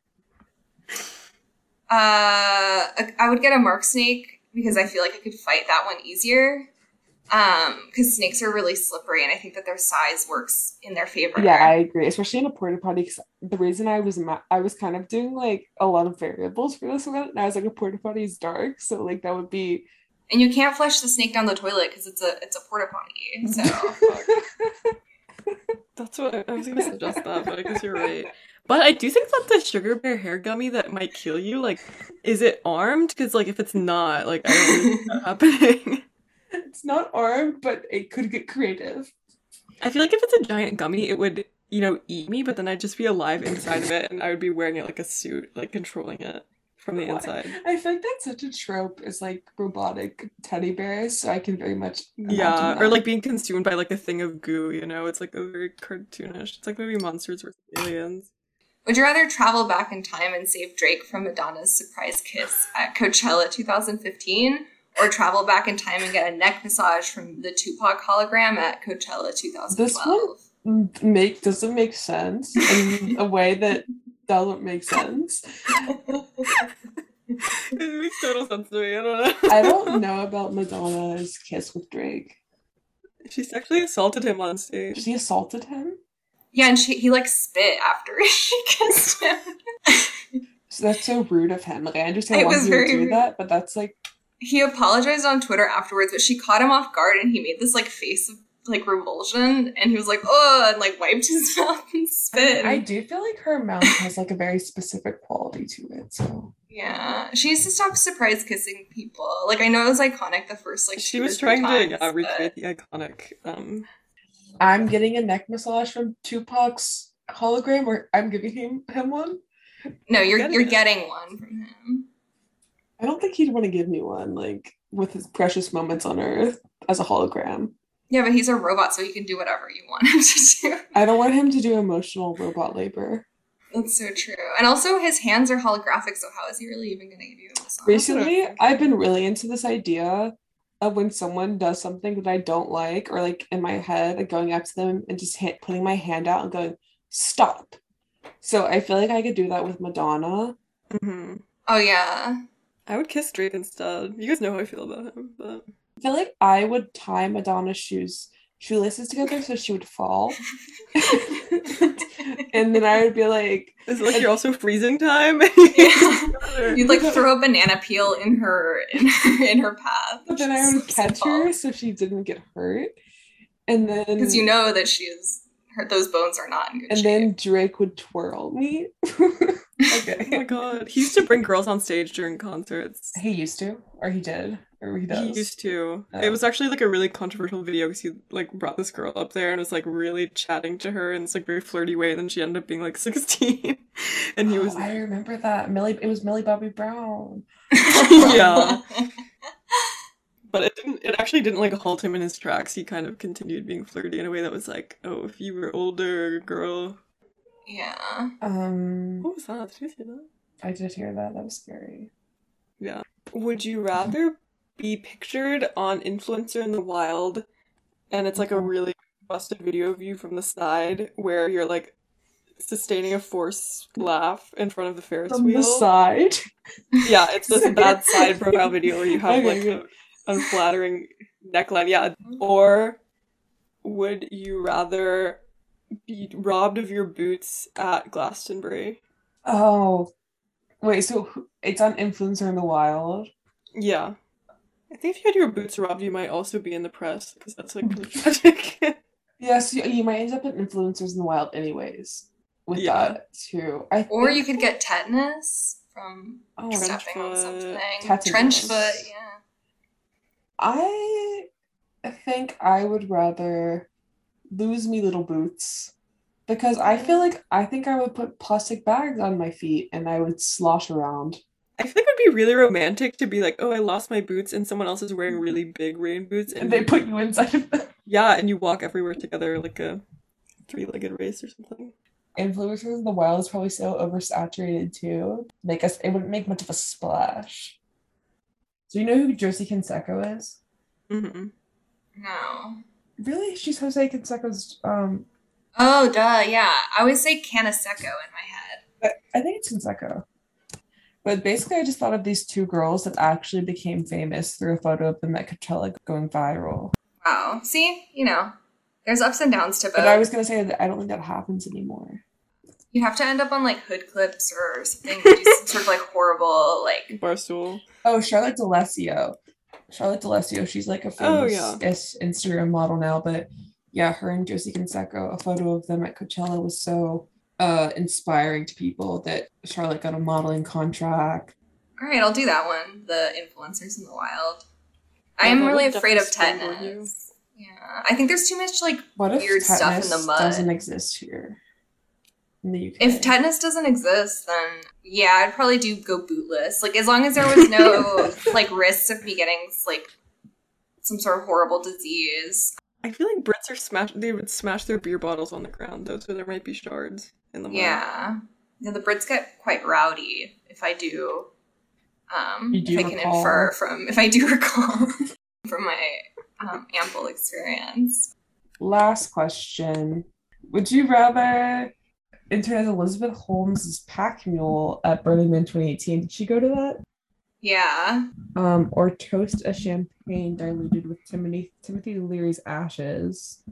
uh, I would get a mark snake because I feel like I could fight that one easier. Um, because snakes are really slippery, and I think that their size works in their favor.
Yeah, I agree, especially in a porta potty. Because the reason I was ma- I was kind of doing like a lot of variables for this one, and I was like, a porta potty is dark, so like that would be.
and you can't flush the snake down the toilet because it's a it's a porta potty. So
That's what I, I was gonna suggest that, but I guess you're right. But I do think that the sugar bear hair gummy that might kill you, like, is it armed? Because like if it's not, like I don't see that happening.
It's not armed, but it could get creative.
I feel like if it's a giant gummy, it would, you know, eat me, but then I'd just be alive inside of it and I would be wearing it like a suit, like controlling it from the
Why?
inside.
I feel like that's such a trope. Is like robotic teddy bears, so I can very much imagine
Yeah, or like being consumed by like a thing of goo, you know? It's like a very cartoonish. It's like maybe monsters versus aliens.
Would you rather travel back in time and save Drake from Madonna's surprise kiss at Coachella 2015, or travel back in time and get a neck massage from the Tupac hologram at Coachella 2012?
Mm, make doesn't make sense in a way that doesn't make sense.
it makes total sense to me. I don't know.
I don't know about Madonna's kiss with Drake.
She sexually assaulted him on stage.
She assaulted him.
Yeah, and she, he like spit after she kissed him.
So that's so rude of him. Like I understand
It
why
was
he would do
rude.
that, but that's like
he apologized on Twitter afterwards, but she caught him off guard and he made this like face of like revulsion and he was like, oh, and like wiped his mouth and spit.
I do feel like her mouth has like a very specific quality to it. So
Yeah, she used to stop surprise kissing people. Like I know it was iconic the first like
She
two or
was
three
trying to
times,
yeah,
but-
recreate the iconic. Um,
I'm getting a neck massage from Tupac's hologram, or I'm giving him him one.
No, you're
Getting
you're
it.
getting one from him.
I don't think he'd want to give me one, like with his precious moments on Earth as a hologram.
Yeah, but he's a robot, so he can do whatever you want him to do.
I don't want him to do emotional robot labor.
That's so true. And also, his hands are holographic, so how is he really even going to give you a song?
Recently, I've been really into this idea of when someone does something that I don't like, or like in my head, like going up to them and just ha- putting my hand out and going, stop. So I feel like I could do that with Madonna.
hmm
Oh, yeah.
I would kiss Drake instead. You guys know how I feel about him, but
I feel like I would tie Madonna's shoes shoelaces together so she would fall. and then I would be like,
is it like you're also freezing time?
Yeah. You'd like throw a banana peel in her in her, in her path.
but then I would catch her so she didn't get hurt. And then
because you know that she is her those bones are not in good
and
shape.
then Drake would twirl me.
oh my god. He used to bring girls on stage during concerts.
He used to, or he did, or he does.
He used to.
Oh.
It was actually like a really controversial video because he like brought this girl up there and was like really chatting to her in this like very flirty way. And then she ended up being like sixteen, and he
Oh,
was
I remember that Millie. It was Millie Bobby Brown.
Yeah. But it didn't. It actually didn't like halt him in his tracks. He kind of continued being flirty in a way that was like, oh, if you were older, girl.
yeah.
Um,
What was that? Did you see that?
I did hear that. That was scary.
Yeah. Would you rather be pictured on Influencer in the Wild and it's like a
Mhm.
really busted video of you from the side where you're like sustaining a forced laugh in front of the Ferris
From
wheel?
the side.
Yeah, it's this bad side profile video where you have
Okay,
like
good.
An unflattering neckline. Yeah. Mm-hmm. Or would you rather be robbed of your boots at Glastonbury?
Oh, wait. So it's on Influencer in the Wild.
Yeah. I think if you had your boots robbed, you might also be in the press because that's like really tragic.
Yes, you, you might end up in Influencers in the Wild, anyways. With
Yeah.
that too, I
Or
think-
you could get tetanus from
Oh,
Trench
stepping on something.
Tetanus.
Trench foot, yeah.
I think I would rather lose me little boots because I feel like I think I would put plastic bags on my feet and I would slosh around.
I feel like it would be really romantic to be like, oh, I lost my boots, and someone else is wearing really big rain boots,
And they put you inside of them.
yeah, and you walk everywhere together like a three-legged race or something.
Influencers in the wild is probably so oversaturated too. Make us it wouldn't make much of a splash. Do you know who Josie Canseco is?
Mm-hmm.
No.
Really? She's Jose Canseco's um
Oh, duh, yeah. I always say Canaseco in my head.
I, I think it's Canseco. But basically I just thought of these two girls that actually became famous through a photo of them at Coachella going viral.
Wow. See, you know, there's ups and downs to both.
But I was gonna say that I don't think that happens anymore.
You have to end up on like hood clips or something. to do some sort of like horrible, like
Barstool.
Oh, Charlotte D'Alessio. Charlotte D'Alessio, she's like a
Oh,
famous
yeah.
Instagram model now, but yeah, her and Josie Canseco, a photo of them at Coachella was so uh inspiring to people that Charlotte got a modeling contract.
all right, I'll do that one. The influencers in the wild. I am really afraid of
definitely
tetanus. Yeah, I think there's too much like
What if
Weird stuff in the
tetanus
mud.
doesn't exist here in the UK?
if tetanus doesn't exist, then yeah, I'd probably do go bootless. Like as long as there was no like risks of me getting like some sort of horrible disease.
I feel like Brits are smash. They would smash their beer bottles on the ground though, so there might be shards in the.
Yeah. Yeah, the Brits get quite rowdy if I do um
You do
if I can
recall.
infer from if I do recall from my um, ample experience.
Last question. Would you rather intern as Elizabeth Holmes' pack mule at Burning Man 2018? Did she go to that?
Yeah.
Um, or toast a champagne diluted with Timothy Timothy Leary's ashes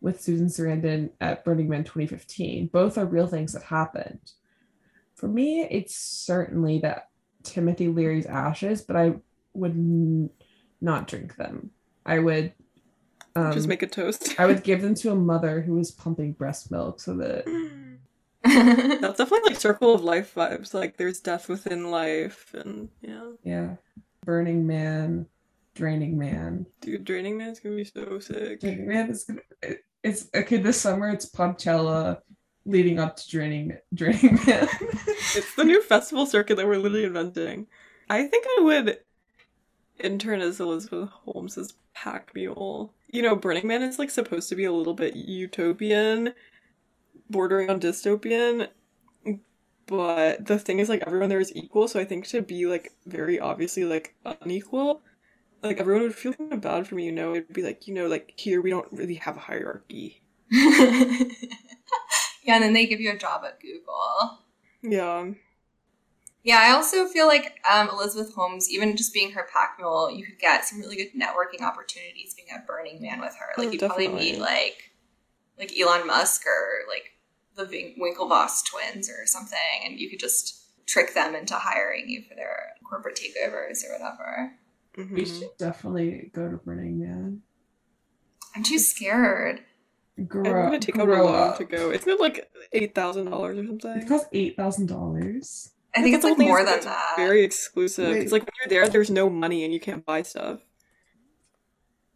with Susan Sarandon at Burning Man 2015. Both are real things that happened. For me, it's certainly that Timothy Leary's ashes, but I would n- not drink them. I would um,
Just make a toast.
I would give them to a mother who was pumping breast milk so that
That's definitely like circle of life vibes. Like there's death within life, and yeah,
yeah. Burning Man, Draining Man.
dude, Draining Man's gonna be so sick.
Draining Man is gonna it's okay this summer it's Popcella leading up to Draining Draining Man.
It's the new festival circuit that we're literally inventing. I think I would intern as Elizabeth Holmes's pack mule. You know, Burning Man is like supposed to be a little bit utopian, bordering on dystopian, but the thing is like everyone there is equal, so I think to be like very obviously like unequal, like everyone would feel kind of bad for me, you know. It'd be like, you know, like here we don't really have a hierarchy.
yeah, and then they give you a job at Google.
Yeah.
Yeah, I also feel like um, Elizabeth Holmes, even just being her pack mule, you could get some really good networking opportunities being at Burning Man with her. Like
Oh,
you'd probably meet like like Elon Musk or like the Vin- Winklevoss twins or something, and you could just trick them into hiring you for their corporate takeovers or whatever.
Mhm.
We should definitely go to Burning Man.
I'm too scared.
Grow,
I'm gonna take out a
grow
loan to go. It's not like eight thousand dollars or something?
It costs eight thousand dollars.
I think it's
That's
like more
is
than
it's
that.
Very exclusive. It's like when you're there, there's no money and you can't buy stuff.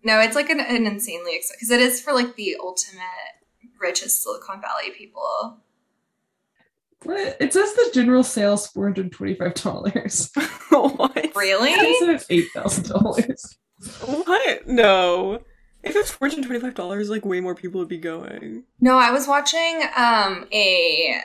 No, it's like an, an insanely expensive because it is for like the ultimate richest Silicon Valley people.
What? It says the general sales four hundred twenty-five dollars.
what?
Really?
It said it's eight thousand dollars.
What? No. If it's four hundred twenty-five dollars, like way more people would be going.
No, I was watching um a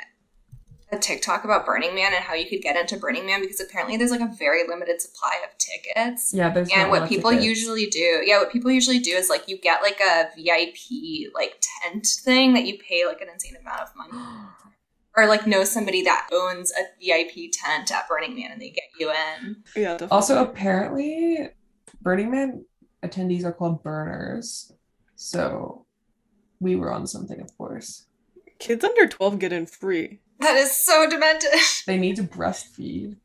a TikTok about Burning Man and how you could get into Burning Man because apparently there's like a very limited supply of tickets.
Yeah, there's
And what people
tickets.
usually do, yeah, what people usually do is like you get like a VIP like tent thing that you pay like an insane amount of money, or like know somebody that owns a VIP tent at Burning Man and they get you in.
Yeah, definitely.
Also, apparently, Burning Man attendees are called burners. So we were on something, of course.
kids under twelve get in free.
That is so demented.
They need to breastfeed.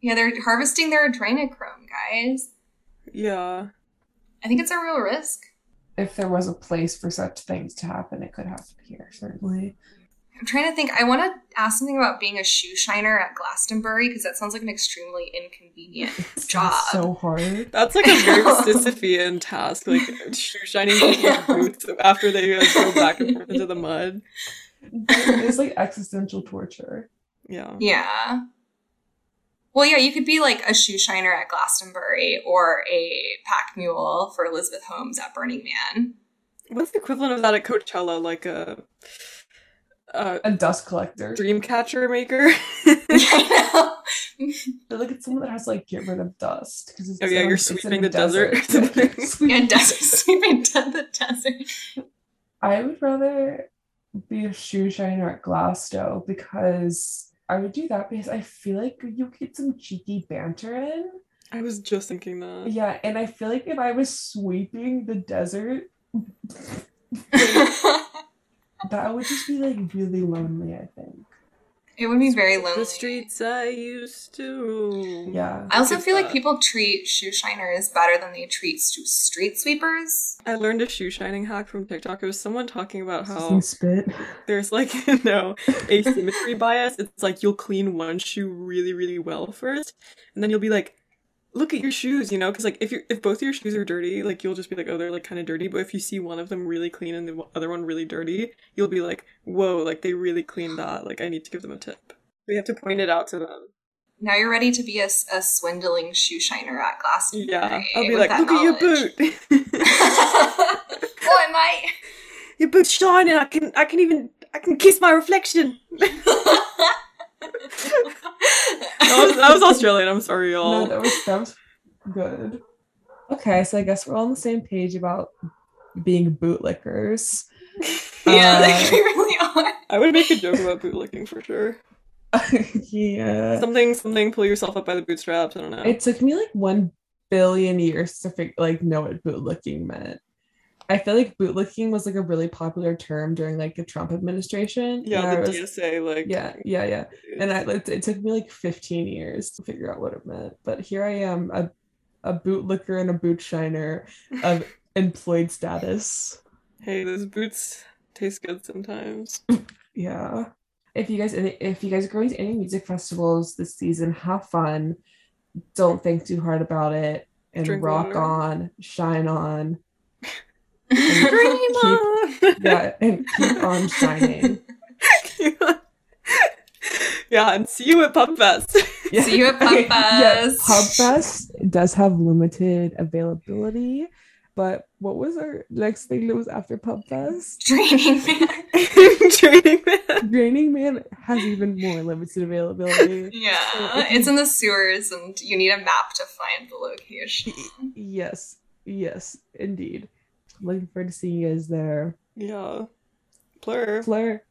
yeah, they're harvesting their adrenochrome, guys.
Yeah.
I think it's a real risk.
If there was a place for such things to happen, it could happen here, certainly.
I'm trying to think. I want to ask something about being a shoe shiner at Glastonbury because that sounds like an extremely inconvenient job.
so hard.
That's like a very Sisyphean task, like shoe shining people's boots after they like, go back and forth into the mud.
It's like existential torture.
Yeah.
Yeah. Well, yeah, you could be like a shoe shiner at Glastonbury or a pack mule for Elizabeth Holmes at Burning Man.
What's the equivalent of that at Coachella? Like a, a
A dust collector.
dream catcher maker?
I know.
But like it's someone that has to like get rid of dust because
Oh, yeah, you're sweeping the desert or something.
Yeah, desert sweeping down the desert.
I would rather be a shoe shiner at Glasgow because I would do that because I feel like you get some cheeky banter in.
I was just thinking that.
Yeah, and I feel like if I was sweeping the desert, that would just be like really lonely, I think.
It would be very lonely.
The streets I used to.
Yeah.
I also
Get
feel like people treat shoe shiners better than they treat street sweepers.
I learned a shoe shining hack from TikTok. It was someone talking about how
spit.
there's like no asymmetry bias. It's like you'll clean one shoe really, really well first, and then you'll be like, look at your shoes, you know, because like if you if both your shoes are dirty, like you'll just be like, oh, they're like kind of dirty. But if you see one of them really clean and the other one really dirty, you'll be like, whoa, like they really cleaned that. Like I need to give them a tip. We have to point it out to them.
Now you're ready to be a, a swindling shoe shiner at Glastonbury.
Yeah, I'll be like, look at your boot.
oh, am I?
your boot's shining. I can, I can even, I can kiss my reflection. that, was, that was Australian. I'm sorry, y'all.
No, that was that was good. Okay, so I guess we're all on the same page about being bootlickers.
yeah,
Uh,
like, we really are.
I would make a joke about bootlicking for sure.
yeah.
Something, something. Pull yourself up by the bootstraps. I don't know.
It took me like one billion years to fig- like know what bootlicking meant. I feel like bootlicking was like a really popular term during like the Trump administration.
yeah, the
was-
DSA, like
yeah, yeah, yeah. And I it, it took me like 15 years to figure out what it meant. But here I am, a a bootlicker and a boot shiner of employed status.
hey, those boots taste good sometimes.
Yeah. If you guys if you guys are going to any music festivals this season, have fun. Don't think too hard about it and
Drink
rock
water.
on, shine on.
Dream on.
Yeah, and keep on shining.
yeah, and see you at Pub Fest.
Yeah.
See you at Pub
Yeah,
Fest.
Pub Fest does have limited availability. But what was our next thing that was after Pub Fest?
Draining Man.
Draining Man.
Draining Man has even more limited availability.
Yeah, it's in the sewers, and you need a map to find the location.
Yes, yes, indeed. Looking forward to seeing you guys there.
Yeah. Plur.
Fleur,